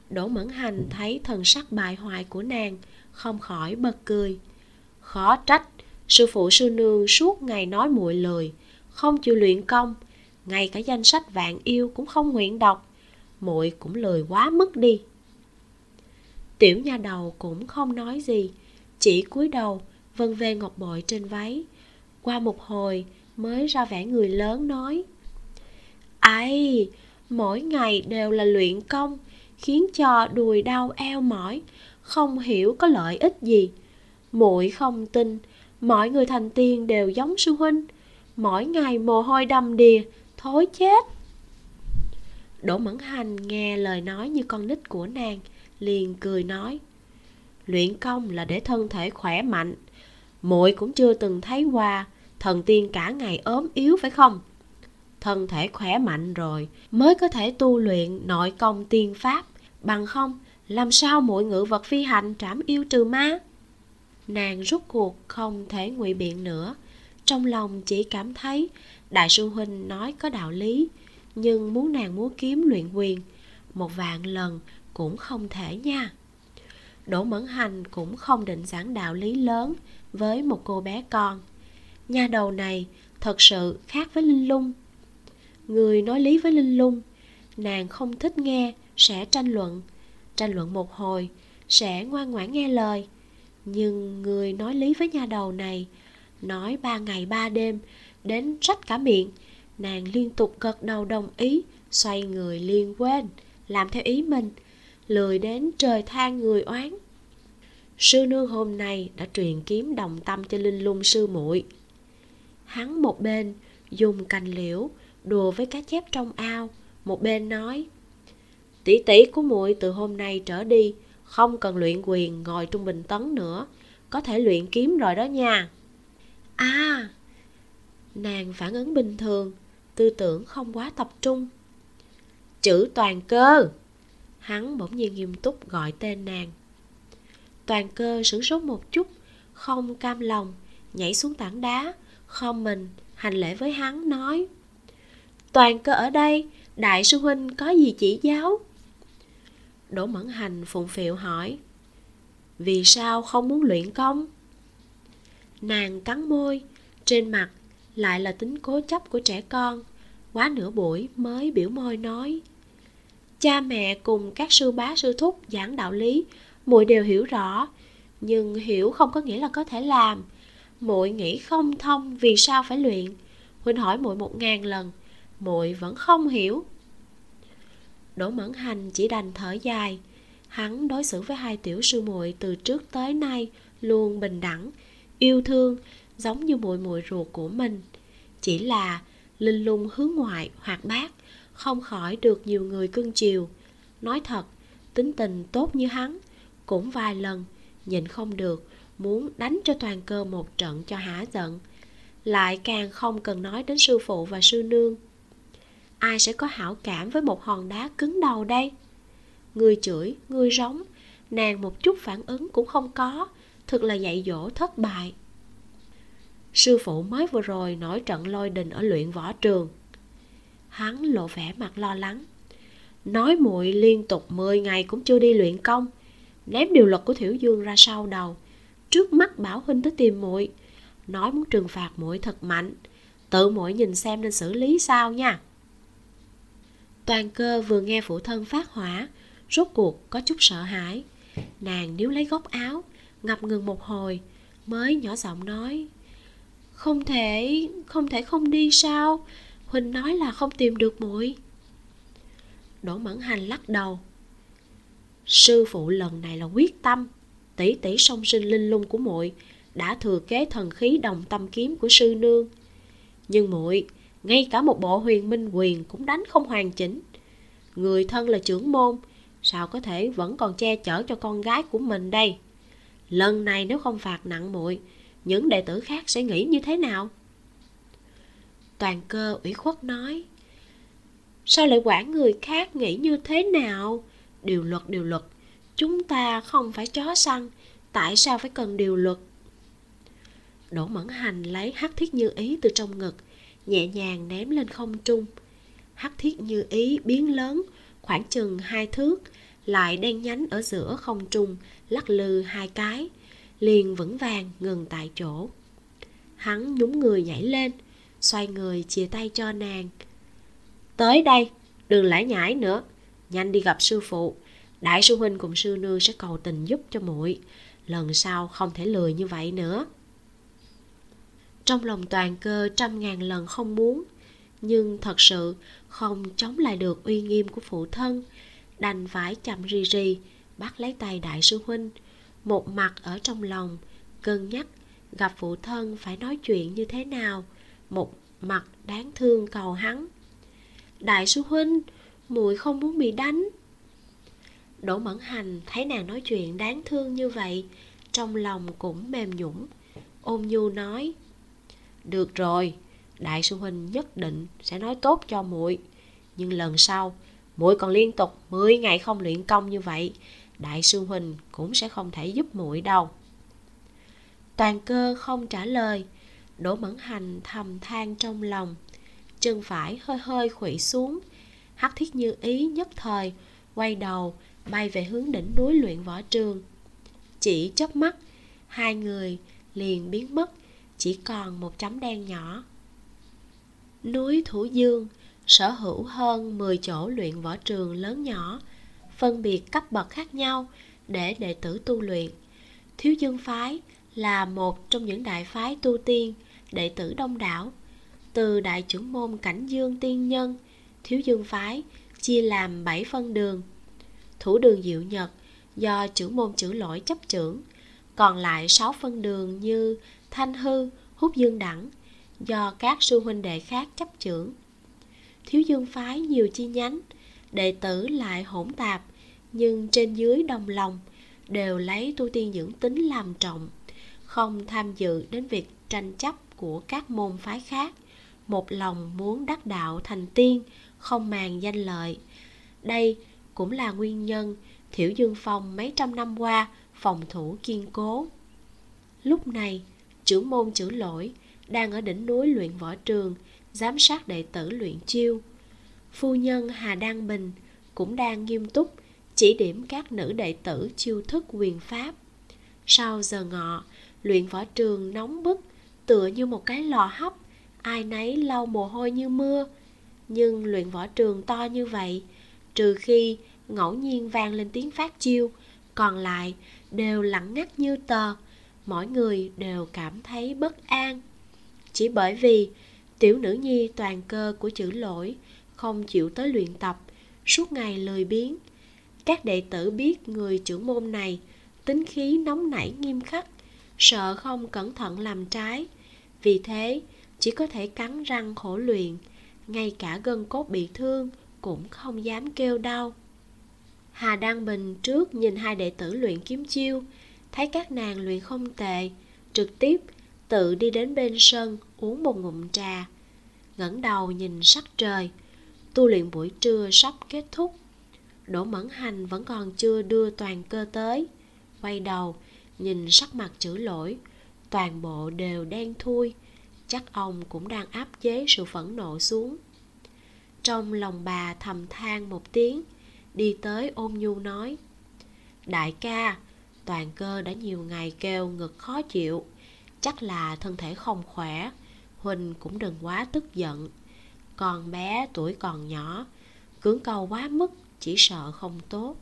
Đỗ mẫn hành thấy thần sắc bại hoại của nàng, không khỏi bật cười. Khó trách, sư phụ sư nương suốt ngày nói muội lười không chịu luyện công, ngay cả danh sách vạn yêu cũng không nguyện đọc, muội cũng lười quá mức đi. Tiểu nha đầu cũng không nói gì, chỉ cúi đầu vân vê ngọc bội trên váy qua một hồi mới ra vẻ người lớn nói. Ai mỗi ngày đều là luyện công, khiến cho đùi đau eo mỏi, không hiểu có lợi ích gì. Muội không tin, mọi người thành tiên đều giống sư huynh, mỗi ngày mồ hôi đầm đìa, thối chết. Đỗ mẫn hành nghe lời nói như con nít của nàng, liền cười nói, luyện công là để thân thể khỏe mạnh, muội cũng chưa từng thấy qua thần tiên cả ngày ốm yếu phải không? Thân thể khỏe mạnh rồi, mới có thể tu luyện nội công tiên pháp. Bằng không, làm sao muội ngự vật phi hành trảm yêu trừ ma? Nàng rút cuộc không thể ngụy biện nữa. Trong lòng chỉ cảm thấy đại sư huynh nói có đạo lý, nhưng muốn nàng múa kiếm luyện quyền, một vạn lần cũng không thể nha. Đỗ mẫn hành cũng không định giảng đạo lý lớn với một cô bé con nha đầu này thật sự khác với linh lung. Người nói lý với linh lung, nàng không thích nghe sẽ tranh luận. Tranh luận một hồi sẽ ngoan ngoãn nghe lời. Nhưng người nói lý với nha đầu này, nói ba ngày ba đêm, đến rách cả miệng. Nàng liên tục gật đầu đồng ý, xoay người liên quên, làm theo ý mình, lười đến trời than người oán. Sư nương hôm nay đã truyền kiếm đồng tâm cho linh lung sư muội hắn một bên dùng cành liễu đùa với cá chép trong ao, một bên nói, tỷ tỷ của muội từ hôm nay trở đi, không cần luyện quyền ngồi trung bình tấn nữa, có thể luyện kiếm rồi đó nha. À! Nàng phản ứng bình thường, tư tưởng không quá tập trung. Chữ toàn cơ! Hắn bỗng nhiên nghiêm túc gọi tên nàng. Toàn cơ sửng sốt một chút, không cam lòng, nhảy xuống tảng đá không mình hành lễ với hắn nói, toàn cơ ở đây, đại sư huynh có gì chỉ giáo? Đỗ mẫn hành phụng phịu hỏi, vì sao không muốn luyện công? Nàng cắn môi, trên mặt lại là tính cố chấp của trẻ con, quá nửa buổi mới biểu môi nói, cha mẹ cùng các sư bá sư thúc giảng đạo lý, muội đều hiểu rõ, nhưng hiểu không có nghĩa là có thể làm muội nghĩ không thông vì sao phải luyện? Huynh hỏi muội một ngàn lần. Muội vẫn không hiểu. Đỗ mẫn hành chỉ đành thở dài. Hắn đối xử với hai tiểu sư muội từ trước tới nay luôn bình đẳng, yêu thương, giống như muội muội ruột của mình. Chỉ là linh lung hướng ngoại hoạt bát, không khỏi được nhiều người cưng chiều. Nói thật, tính tình tốt như hắn cũng vài lần, nhìn không được muốn đánh cho toàn cơ một trận cho hả giận. Lại càng không cần nói đến sư phụ và sư nương. Ai sẽ có hảo cảm với một hòn đá cứng đầu đây? Người chửi, người rống, nàng một chút phản ứng cũng không có, thực là dạy dỗ thất bại. Sư phụ mới vừa rồi nổi trận lôi đình ở luyện võ trường. Hắn lộ vẻ mặt lo lắng. Nói muội liên tục 10 ngày cũng chưa đi luyện công, ném điều luật của thiểu dương ra sau đầu trước mắt bảo huynh tới tìm muội, nói muốn trừng phạt muội thật mạnh. Tự muội nhìn xem nên xử lý sao nha. Toàn cơ vừa nghe phụ thân phát hỏa, rốt cuộc có chút sợ hãi. Nàng níu lấy góc áo, ngập ngừng một hồi, mới nhỏ giọng nói, không thể không thể không đi sao? Huynh nói là không tìm được muội. Đỗ mẫn hành lắc đầu, sư phụ lần này là quyết tâm tỷ tỷ song sinh linh lung của muội, đã thừa kế thần khí đồng tâm kiếm của sư nương. Nhưng muội, ngay cả một bộ huyền minh quyền cũng đánh không hoàn chỉnh. Người thân là trưởng môn, sao có thể vẫn còn che chở cho con gái của mình đây? Lần này nếu không phạt nặng muội, những đệ tử khác sẽ nghĩ như thế nào? Toàn cơ ủy khuất nói, sao lại quản người khác nghĩ như thế nào? Điều luật điều luật chúng ta không phải chó săn, tại sao phải cần điều luật? Đỗ mẫn hành lấy hắc thiết như ý từ trong ngực, nhẹ nhàng ném lên không trung. Hắc thiết như ý biến lớn, khoảng chừng hai thước, lại đen nhánh ở giữa không trung, lắc lư hai cái, liền vững vàng ngừng tại chỗ. Hắn nhún người nhảy lên, xoay người chia tay cho nàng. Tới đây, đừng lải nhải nữa, nhanh đi gặp sư phụ đại sư huynh cùng sư nương sẽ cầu tình giúp cho muội. Lần sau không thể lười như vậy nữa. Trong lòng toàn cơ trăm ngàn lần không muốn, nhưng thật sự không chống lại được uy nghiêm của phụ thân, đành phải chậm rì rì, bắt lấy tay đại sư huynh. Một mặt ở trong lòng, cân nhắc gặp phụ thân phải nói chuyện như thế nào, một mặt đáng thương cầu hắn. Đại sư huynh, muội không muốn bị đánh đỗ mẫn hành thấy nàng nói chuyện đáng thương như vậy, trong lòng cũng mềm nhũng ôn nhu nói, được rồi, đại sư huynh nhất định sẽ nói tốt cho muội. Nhưng lần sau, muội còn liên tục 10 ngày không luyện công như vậy, đại sư huynh cũng sẽ không thể giúp muội đâu. Toàn cơ không trả lời, đỗ mẫn hành thầm than trong lòng. Chân phải hơi hơi khuỵu xuống, hắc thiết như ý nhất thời, quay đầu bay về hướng đỉnh núi luyện võ trường. Chỉ chớp mắt, hai người liền biến mất, chỉ còn một chấm đen nhỏ. Núi thủ dương sở hữu hơn 10 chỗ luyện võ trường lớn nhỏ, phân biệt cấp bậc khác nhau để đệ tử tu luyện. Thiếu dương phái là một trong những đại phái tu tiên, đệ tử đông đảo. Từ đại trưởng môn cảnh dương tiên nhân, thiếu dương phái chia làm 7 phân đường thủ đường diệu nhật do trưởng môn chữ lỗi chấp trưởng. Còn lại 6 phân đường như thanh hư hút dương đẳng do các sư huynh đệ khác chấp trưởng. Thiếu dương phái nhiều chi nhánh, đệ tử lại hỗn tạp, nhưng trên dưới đồng lòng đều lấy tu tiên dưỡng tính làm trọng, không tham dự đến việc tranh chấp của các môn phái khác. Một lòng muốn đắc đạo thành tiên, không màng danh lợi. Đây cũng là nguyên nhân, thiểu dương phong mấy trăm năm qua phòng thủ kiên cố. Lúc này, trưởng môn chữ lỗi đang ở đỉnh núi luyện võ trường, giám sát đệ tử luyện chiêu. Phu nhân hà đăng bình cũng đang nghiêm túc chỉ điểm các nữ đệ tử chiêu thức quyền pháp. Sau giờ ngọ, luyện võ trường nóng bức, tựa như một cái lò hấp, ai nấy lau mồ hôi như mưa. Nhưng luyện võ trường to như vậy, trừ khi ngẫu nhiên vang lên tiếng phát chiêu. Còn lại đều lặng ngắt như tờ. Mỗi người đều cảm thấy bất an. Chỉ bởi vì tiểu nữ nhi toàn cơ của chữ lỗi, không chịu tới luyện tập, suốt ngày lười biếng. Các đệ tử biết người trưởng môn này tính khí nóng nảy nghiêm khắc, sợ không cẩn thận làm trái. Vì thế, chỉ có thể cắn răng khổ luyện, ngay cả gân cốt bị thương cũng không dám kêu đau hà đăng bình trước nhìn hai đệ tử luyện kiếm chiêu, thấy các nàng luyện không tệ, trực tiếp tự đi đến bên sân uống một ngụm trà, ngẩng đầu nhìn sắc trời. Tu luyện buổi trưa sắp kết thúc, đỗ mẫn hành vẫn còn chưa đưa toàn cơ tới, quay đầu nhìn sắc mặt chữ lỗi, toàn bộ đều đen thui, chắc ông cũng đang áp chế sự phẫn nộ xuống. Trong lòng bà thầm than một tiếng đi tới ôm nhu nói, đại ca, toàn cơ đã nhiều ngày kêu ngực khó chịu, chắc là thân thể không khỏe huynh cũng đừng quá tức giận. Con bé tuổi còn nhỏ, cưỡng cầu quá mức, chỉ sợ không tốt.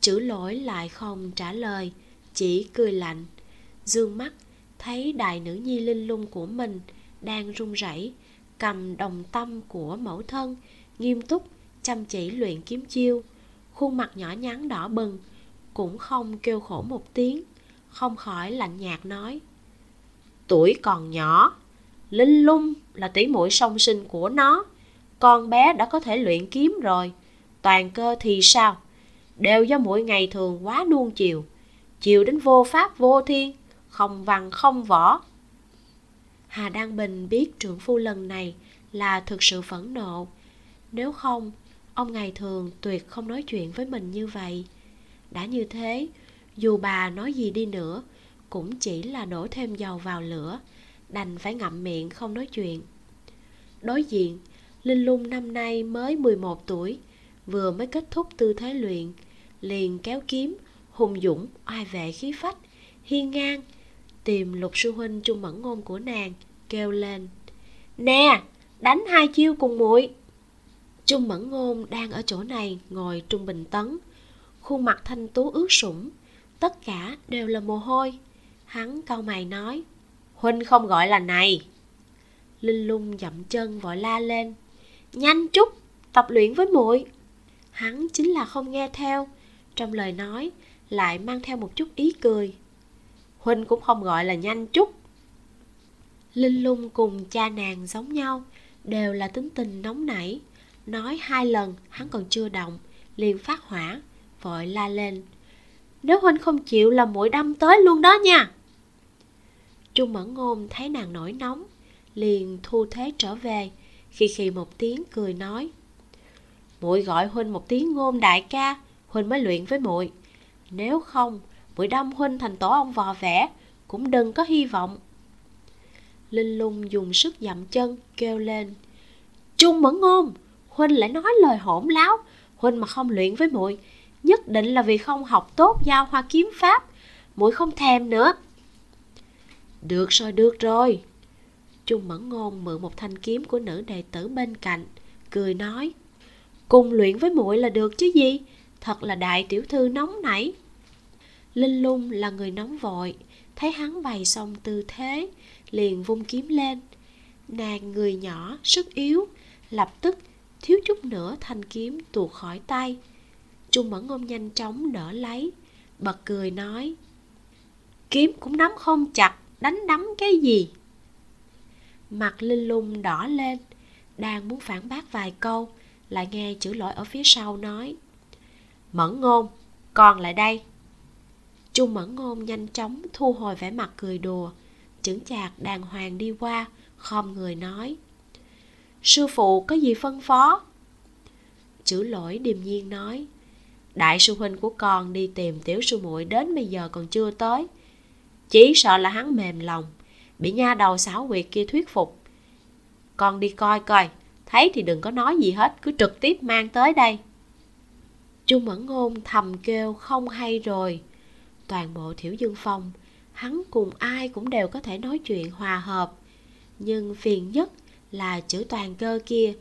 Chữ lỗi lại không trả lời, chỉ cười lạnh, dương mắt thấy đại nữ nhi linh lung của mình đang run rẩy, cầm đồng tâm của mẫu thân, nghiêm túc chăm chỉ luyện kiếm chiêu. Khuôn mặt nhỏ nhắn đỏ bừng, cũng không kêu khổ một tiếng, không khỏi lạnh nhạt nói, tuổi còn nhỏ, linh lung là tỷ muội song sinh của nó, con bé đã có thể luyện kiếm rồi, toàn cơ thì sao? Đều do mỗi ngày thường quá nuông chiều chiều đến vô pháp vô thiên, không văn không võ. Hà đăng bình biết trưởng phu lần này là thực sự phẫn nộ. Nếu không ông ngày thường tuyệt không nói chuyện với mình như vậy. Đã như thế, dù bà nói gì đi nữa, cũng chỉ là đổ thêm dầu vào lửa, đành phải ngậm miệng không nói chuyện. Đối diện, linh lung năm nay mới 11 tuổi, vừa mới kết thúc tư thế luyện, liền kéo kiếm, hùng dũng, oai vệ khí phách, hiên ngang, tìm lục sư huynh chung mẫn ngôn của nàng, kêu lên. Nè, đánh hai chiêu cùng muội trung mẫn ngôn đang ở chỗ này ngồi trung bình tấn. Khuôn mặt thanh tú ướt sũng, tất cả đều là mồ hôi. Hắn cau mày nói, huynh không gọi là này. Linh lung dậm chân vội la lên, nhanh chút, tập luyện với muội. Hắn chính là không nghe theo, trong lời nói lại mang theo một chút ý cười. Huynh cũng không gọi là nhanh chút. Linh lung cùng cha nàng giống nhau, đều là tính tình nóng nảy nói hai lần, hắn còn chưa động, liền phát hỏa, vội la lên. Nếu huynh không chịu là mũi đâm tới luôn đó nha. Trung mẫn ngôn thấy nàng nổi nóng, liền thu thế trở về khi khi một tiếng cười nói. Muội gọi huynh một tiếng ngôn đại ca, huynh mới luyện với muội. Nếu không, muội đâm huynh thành tổ ông vò vẽ, cũng đừng có hy vọng. Linh lung dùng sức dậm chân kêu lên. Trung mẫn ngôn huynh lại nói lời hỗn láo. Huynh mà không luyện với muội, nhất định là vì không học tốt giao hoa kiếm pháp. Muội không thèm nữa. Được rồi được rồi. Trung mẫn ngôn mượn một thanh kiếm của nữ đệ tử bên cạnh, cười nói, cùng luyện với muội là được chứ gì? Thật là đại tiểu thư nóng nảy. Linh lung là người nóng vội, thấy hắn bày xong tư thế, liền vung kiếm lên. Nàng người nhỏ, sức yếu, lập tức thiếu chút nữa thanh kiếm tuột khỏi tay. Trung mẫn ngôn nhanh chóng đỡ lấy, bật cười nói, kiếm cũng nắm không chặt, đánh đấm cái gì? Mặt linh lung đỏ lên, đang muốn phản bác vài câu, lại nghe chữ lỗi ở phía sau nói, mẫn ngôn còn lại đây. Trung mẫn ngôn nhanh chóng thu hồi vẻ mặt cười đùa, chững chạc đàng hoàng đi qua, khom người nói sư phụ có gì phân phó? Chữ lỗi điềm nhiên nói, đại sư huynh của con đi tìm tiểu sư muội đến bây giờ còn chưa tới. Chỉ sợ là hắn mềm lòng, bị nha đầu xảo quyệt kia thuyết phục. Con đi coi coi, thấy thì đừng có nói gì hết, cứ trực tiếp mang tới đây. Trung mẫn ngôn thầm kêu, không hay rồi. Toàn bộ thiểu dương phong, hắn cùng ai cũng đều có thể nói chuyện hòa hợp. Nhưng phiền nhất là chữ toàn cơ kia.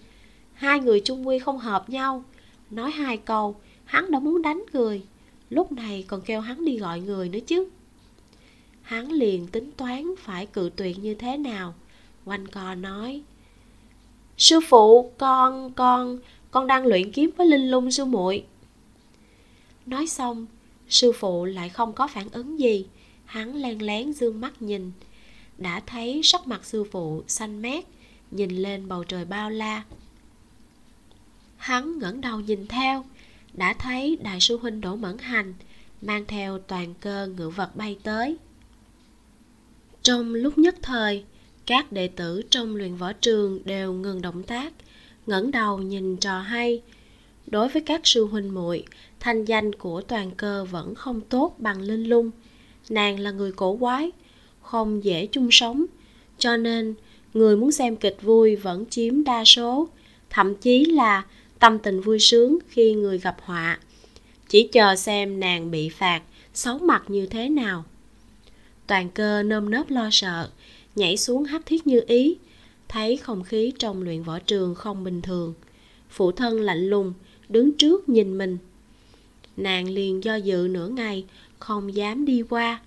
Hai người trung quy không hợp nhau. Nói hai câu, hắn đã muốn đánh người. Lúc này còn kêu hắn đi gọi người nữa chứ. Hắn liền tính toán phải cự tuyệt như thế nào. Quanh co nói, sư phụ, con con con đang luyện kiếm với linh lung sư muội. Nói xong, sư phụ lại không có phản ứng gì. Hắn len lén dương mắt nhìn. Đã thấy sắc mặt sư phụ xanh mét nhìn lên bầu trời bao la. Hắn ngẩng đầu nhìn theo, đã thấy đại sư huynh đỗ mẫn hành mang theo toàn cơ ngự vật bay tới. Trong lúc nhất thời, các đệ tử trong luyện võ trường đều ngừng động tác, ngẩng đầu nhìn trò hay. Đối với các sư huynh muội, thanh danh của toàn cơ vẫn không tốt bằng linh lung. Nàng là người cổ quái, không dễ chung sống, cho nên người muốn xem kịch vui vẫn chiếm đa số, thậm chí là tâm tình vui sướng khi người gặp họa. Chỉ chờ xem nàng bị phạt, xấu mặt như thế nào. Toàn cơ nơm nớp lo sợ, nhảy xuống hấp thiết như ý, thấy không khí trong luyện võ trường không bình thường. Phụ thân lạnh lùng, đứng trước nhìn mình. Nàng liền do dự nửa ngày, không dám đi qua.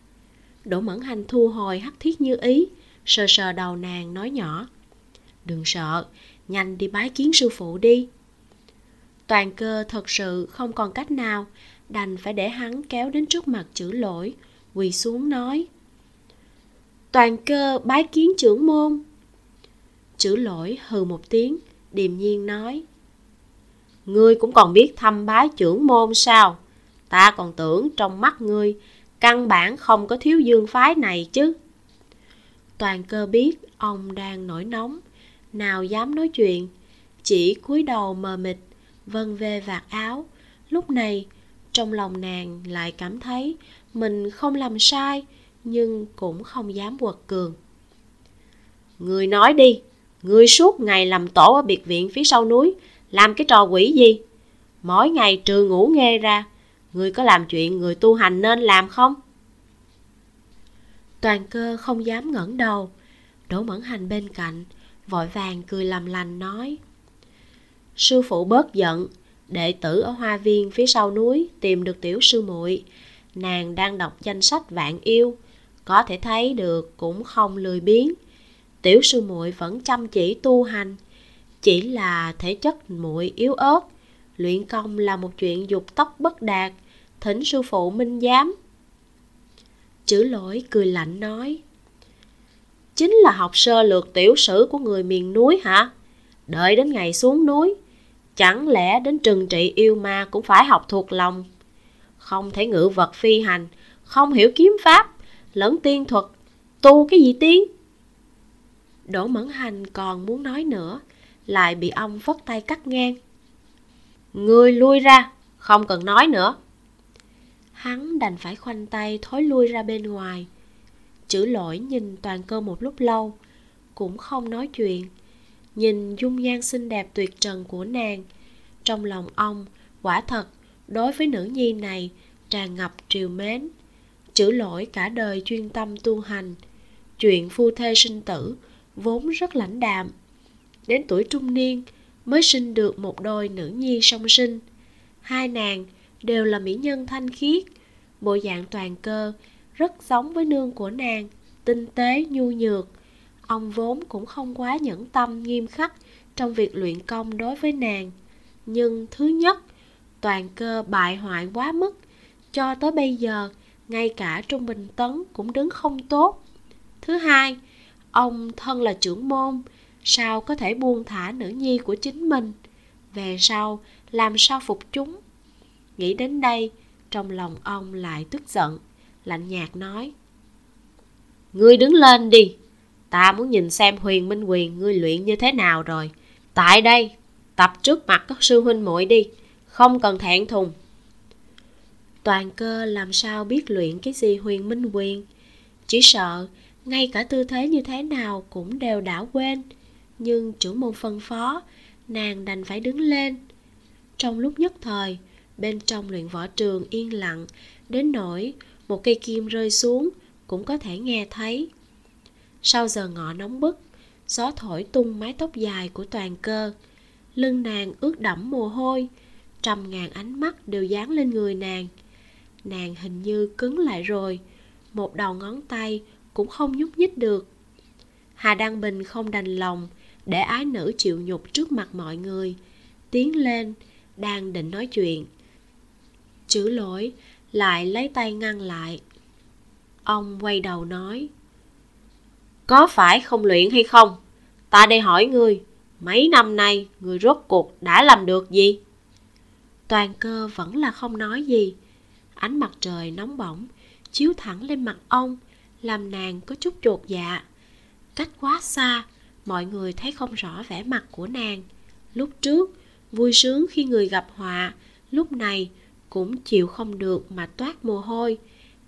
Đỗ mẫn hành thu hồi hắc thiết như ý sờ sờ đầu nàng nói nhỏ. Đừng sợ, nhanh đi bái kiến sư phụ đi. Toàn cơ thật sự không còn cách nào, đành phải để hắn kéo đến trước mặt chữ lỗi, quỳ xuống nói. Toàn cơ bái kiến trưởng môn. Chữ lỗi hừ một tiếng, điềm nhiên nói. Ngươi cũng còn biết thăm bái trưởng môn sao? Ta còn tưởng trong mắt ngươi, căn bản không có thiếu dương phái này chứ toàn cơ biết ông đang nổi nóng. Nào dám nói chuyện, chỉ cúi đầu mờ mịt, vân vê vạt áo. Lúc này, trong lòng nàng lại cảm thấy mình không làm sai, nhưng cũng không dám quật cường. Người nói đi, người suốt ngày làm tổ ở biệt viện phía sau núi, làm cái trò quỷ gì? Mỗi ngày trừ ngủ nghe ra, người có làm chuyện người tu hành nên làm không? Toàn cơ không dám ngẩng đầu. Đỗ mẫn hành bên cạnh, vội vàng cười làm lành nói, sư phụ bớt giận, đệ tử ở hoa viên phía sau núi tìm được tiểu sư muội. Nàng đang đọc danh sách vạn yêu, có thể thấy được cũng không lười biếng. Tiểu sư muội vẫn chăm chỉ tu hành, chỉ là thể chất muội yếu ớt. Luyện công là một chuyện dục tốc bất đạt, thỉnh sư phụ minh giám chữ lỗi cười lạnh nói. Chính là học sơ lược tiểu sử của người miền núi hả? Đợi đến ngày xuống núi, chẳng lẽ đến trừng trị yêu ma cũng phải học thuộc lòng? Không thể ngự vật phi hành, không hiểu kiếm pháp, lẫn tiên thuật, tu cái gì tiên? Đỗ mẫn hành còn muốn nói nữa, lại bị ông phất tay cắt ngang. Ngươi lui ra, không cần nói nữa hắn đành phải khoanh tay thối lui ra bên ngoài. Chữ lỗi nhìn toàn cơ một lúc lâu, cũng không nói chuyện. Nhìn dung nhan xinh đẹp tuyệt trần của nàng, trong lòng ông quả thật đối với nữ nhi này tràn ngập triều mến. Chữ lỗi cả đời chuyên tâm tu hành, chuyện phu thê sinh tử vốn rất lãnh đạm. Đến tuổi trung niên mới sinh được một đôi nữ nhi song sinh. Hai nàng đều là mỹ nhân thanh khiết. Bộ dạng toàn cơ, rất giống với nương của nàng, tinh tế, nhu nhược. Ông vốn cũng không quá nhẫn tâm, nghiêm khắc trong việc luyện công đối với nàng. Nhưng thứ nhất, toàn cơ bại hoại quá mức, cho tới bây giờ, ngay cả trung bình tấn cũng đứng không tốt. Thứ hai, ông thân là trưởng môn, sao có thể buông thả nữ nhi của chính mình? Về sau, làm sao phục chúng? Nghĩ đến đây, trong lòng ông lại tức giận, lạnh nhạt nói. Ngươi đứng lên đi, ta muốn nhìn xem huyền minh quyền ngươi luyện như thế nào rồi. Tại đây, tập trước mặt các sư huynh muội đi, không cần thẹn thùng. Toàn cơ làm sao biết luyện cái gì huyền minh quyền chỉ sợ, ngay cả tư thế như thế nào cũng đều đã quên. Nhưng trưởng môn phân phó, nàng đành phải đứng lên. Trong lúc nhất thời bên trong luyện võ trường yên lặng. Đến nỗi một cây kim rơi xuống, cũng có thể nghe thấy. Sau giờ ngọ nóng bức, gió thổi tung mái tóc dài của toàn cơ. Lưng nàng ướt đẫm mồ hôi, trăm ngàn ánh mắt đều dán lên người nàng. Nàng hình như cứng lại rồi, một đầu ngón tay cũng không nhúc nhích được. Hà đăng bình không đành lòng để ái nữ chịu nhục trước mặt mọi người, tiến lên, đang định nói chuyện chữ lỗi, lại lấy tay ngăn lại. Ông quay đầu nói, có phải không luyện hay không? Ta đây hỏi ngươi, mấy năm nay người rốt cuộc đã làm được gì? Toàn cơ vẫn là không nói gì. Ánh mặt trời nóng bỏng, chiếu thẳng lên mặt ông, làm nàng có chút chột dạ. Cách quá xa, mọi người thấy không rõ vẻ mặt của nàng. Lúc trước, vui sướng khi người gặp họa, lúc này cũng chịu không được mà toát mồ hôi.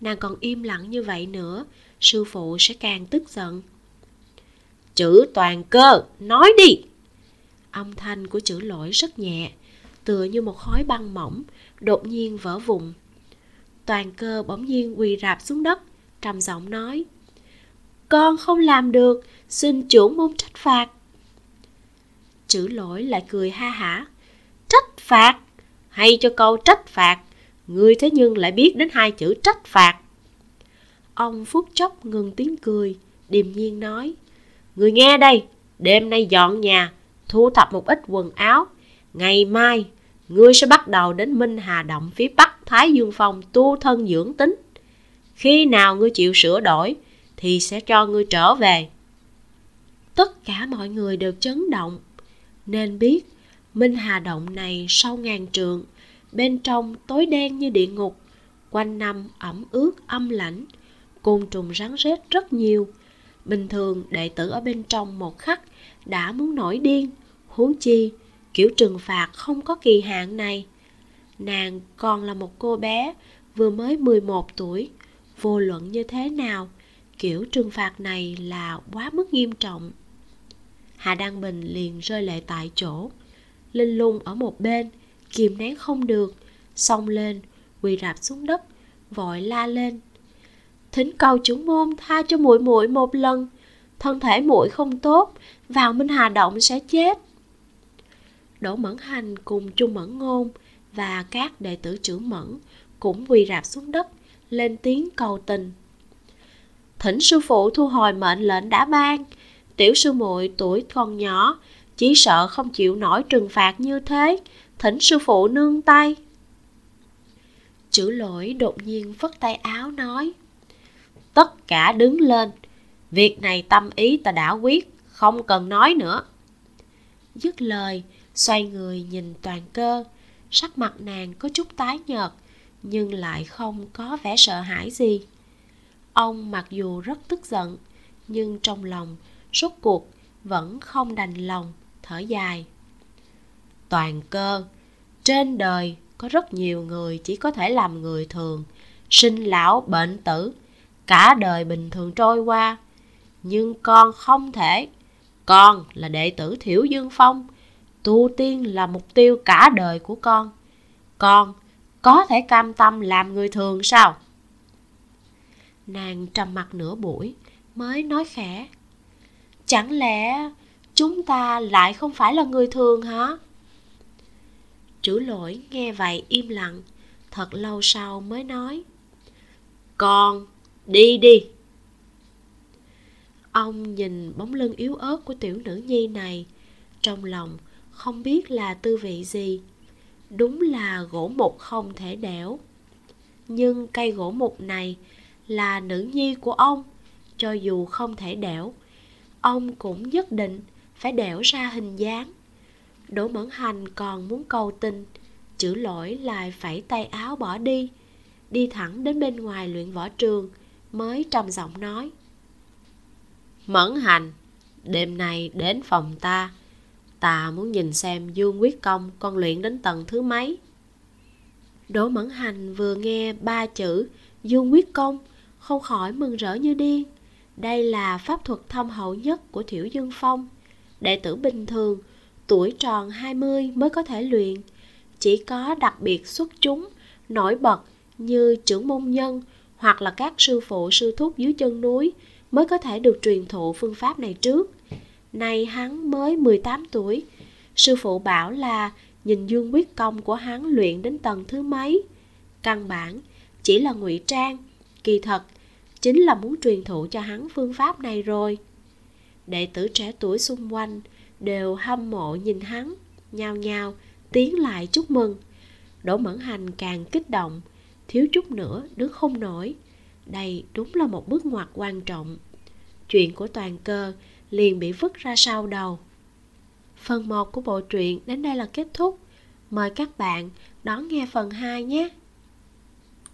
Nàng còn im lặng như vậy nữa, sư phụ sẽ càng tức giận. Chữ toàn cơ, nói đi! Âm thanh của chữ lỗi rất nhẹ, tựa như một khói băng mỏng, đột nhiên vỡ vụn. Toàn cơ bỗng nhiên quỳ rạp xuống đất, trầm giọng nói, con không làm được, xin trưởng môn trách phạt. Chữ lỗi lại cười ha hả, trách phạt? Hay cho câu trách phạt. Ngươi thế nhưng lại biết đến hai chữ trách phạt. Ông phút chốc ngừng tiếng cười, điềm nhiên nói, người nghe đây, đêm nay dọn nhà, thu thập một ít quần áo. Ngày mai, ngươi sẽ bắt đầu đến minh hà động phía bắc thái dương phong tu thân dưỡng tính. Khi nào ngươi chịu sửa đổi, thì sẽ cho ngươi trở về. Tất cả mọi người đều chấn động, nên biết minh hà động này sâu ngàn trượng, bên trong tối đen như địa ngục, quanh năm ẩm ướt, âm lãnh, côn trùng rắn rết rất nhiều. Bình thường, đệ tử ở bên trong một khắc đã muốn nổi điên, huống chi kiểu trừng phạt không có kỳ hạn này. Nàng còn là một cô bé vừa mới 11 tuổi, vô luận như thế nào, kiểu trừng phạt này là quá mức nghiêm trọng. Hà đăng bình liền rơi lệ tại chỗ linh lung ở một bên, kìm nén không được. Xông lên, quỳ rạp xuống đất, vội la lên. Thỉnh cầu chủ môn tha cho muội muội một lần. Thân thể muội không tốt, vào minh hà động sẽ chết. Đỗ mẫn hành cùng chung mẫn ngôn và các đệ tử trưởng mẫn cũng quỳ rạp xuống đất, lên tiếng cầu tình. Thỉnh sư phụ thu hồi mệnh lệnh đã ban. Tiểu sư muội tuổi còn nhỏ chỉ sợ không chịu nổi trừng phạt như thế, thỉnh sư phụ nương tay. Chữ lỗi đột nhiên phất tay áo nói, tất cả đứng lên, việc này tâm ý ta đã quyết, không cần nói nữa. Dứt lời, xoay người nhìn toàn cơ, sắc mặt nàng có chút tái nhợt, nhưng lại không có vẻ sợ hãi gì. Ông mặc dù rất tức giận, nhưng trong lòng rốt cuộc vẫn không đành lòng thở dài. Toàn cơ, trên đời có rất nhiều người chỉ có thể làm người thường, sinh lão bệnh tử, cả đời bình thường trôi qua. Nhưng con không thể, con là đệ tử thiểu dương phong, tu tiên là mục tiêu cả đời của con. Con có thể cam tâm làm người thường sao? Nàng trầm mặt nửa buổi, mới nói khẽ. Chẳng lẽ chúng ta lại không phải là người thường hả? Chữ lỗi nghe vậy im lặng, thật lâu sau mới nói. Con đi đi. Ông nhìn bóng lưng yếu ớt của tiểu nữ nhi này, trong lòng không biết là tư vị gì. Đúng là gỗ mục không thể đẽo. Nhưng cây gỗ mục này là nữ nhi của ông, cho dù không thể đẽo, ông cũng nhất định phải đẽo ra hình dáng đỗ mẫn hành còn muốn cầu tình chữ lỗi lại phải tay áo bỏ đi đi thẳng đến bên ngoài luyện võ trường mới trầm giọng nói Mẫn hành, đêm nay đến phòng ta, ta muốn nhìn xem Dương Quyết Công con luyện đến tầng thứ mấy. Đỗ Mẫn Hành vừa nghe ba chữ Dương Quyết Công, không khỏi mừng rỡ như điên. Đây là pháp thuật thâm hậu nhất của Thiểu Dương Phong. Đệ tử bình thường, tuổi tròn 20 mới có thể luyện. Chỉ có đặc biệt xuất chúng, nổi bật như trưởng môn nhân hoặc là các sư phụ sư thúc dưới chân núi mới có thể được truyền thụ phương pháp này trước. Nay hắn mới 18 tuổi, sư phụ bảo là nhìn dương quyết công của hắn luyện đến tầng thứ mấy. Căn bản chỉ là ngụy trang, kỳ thật chính là muốn truyền thụ cho hắn phương pháp này rồi. Đệ tử trẻ tuổi xung quanh đều hâm mộ nhìn hắn, nhao nhao tiến lại chúc mừng. Đỗ Mẫn Hành càng kích động, thiếu chút nữa đứng không nổi. Đây đúng là một bước ngoặt quan trọng. Chuyện của toàn cơ liền bị vứt ra sau đầu. Phần 1 của bộ truyện đến đây là kết thúc. Mời các bạn đón nghe phần 2 nhé.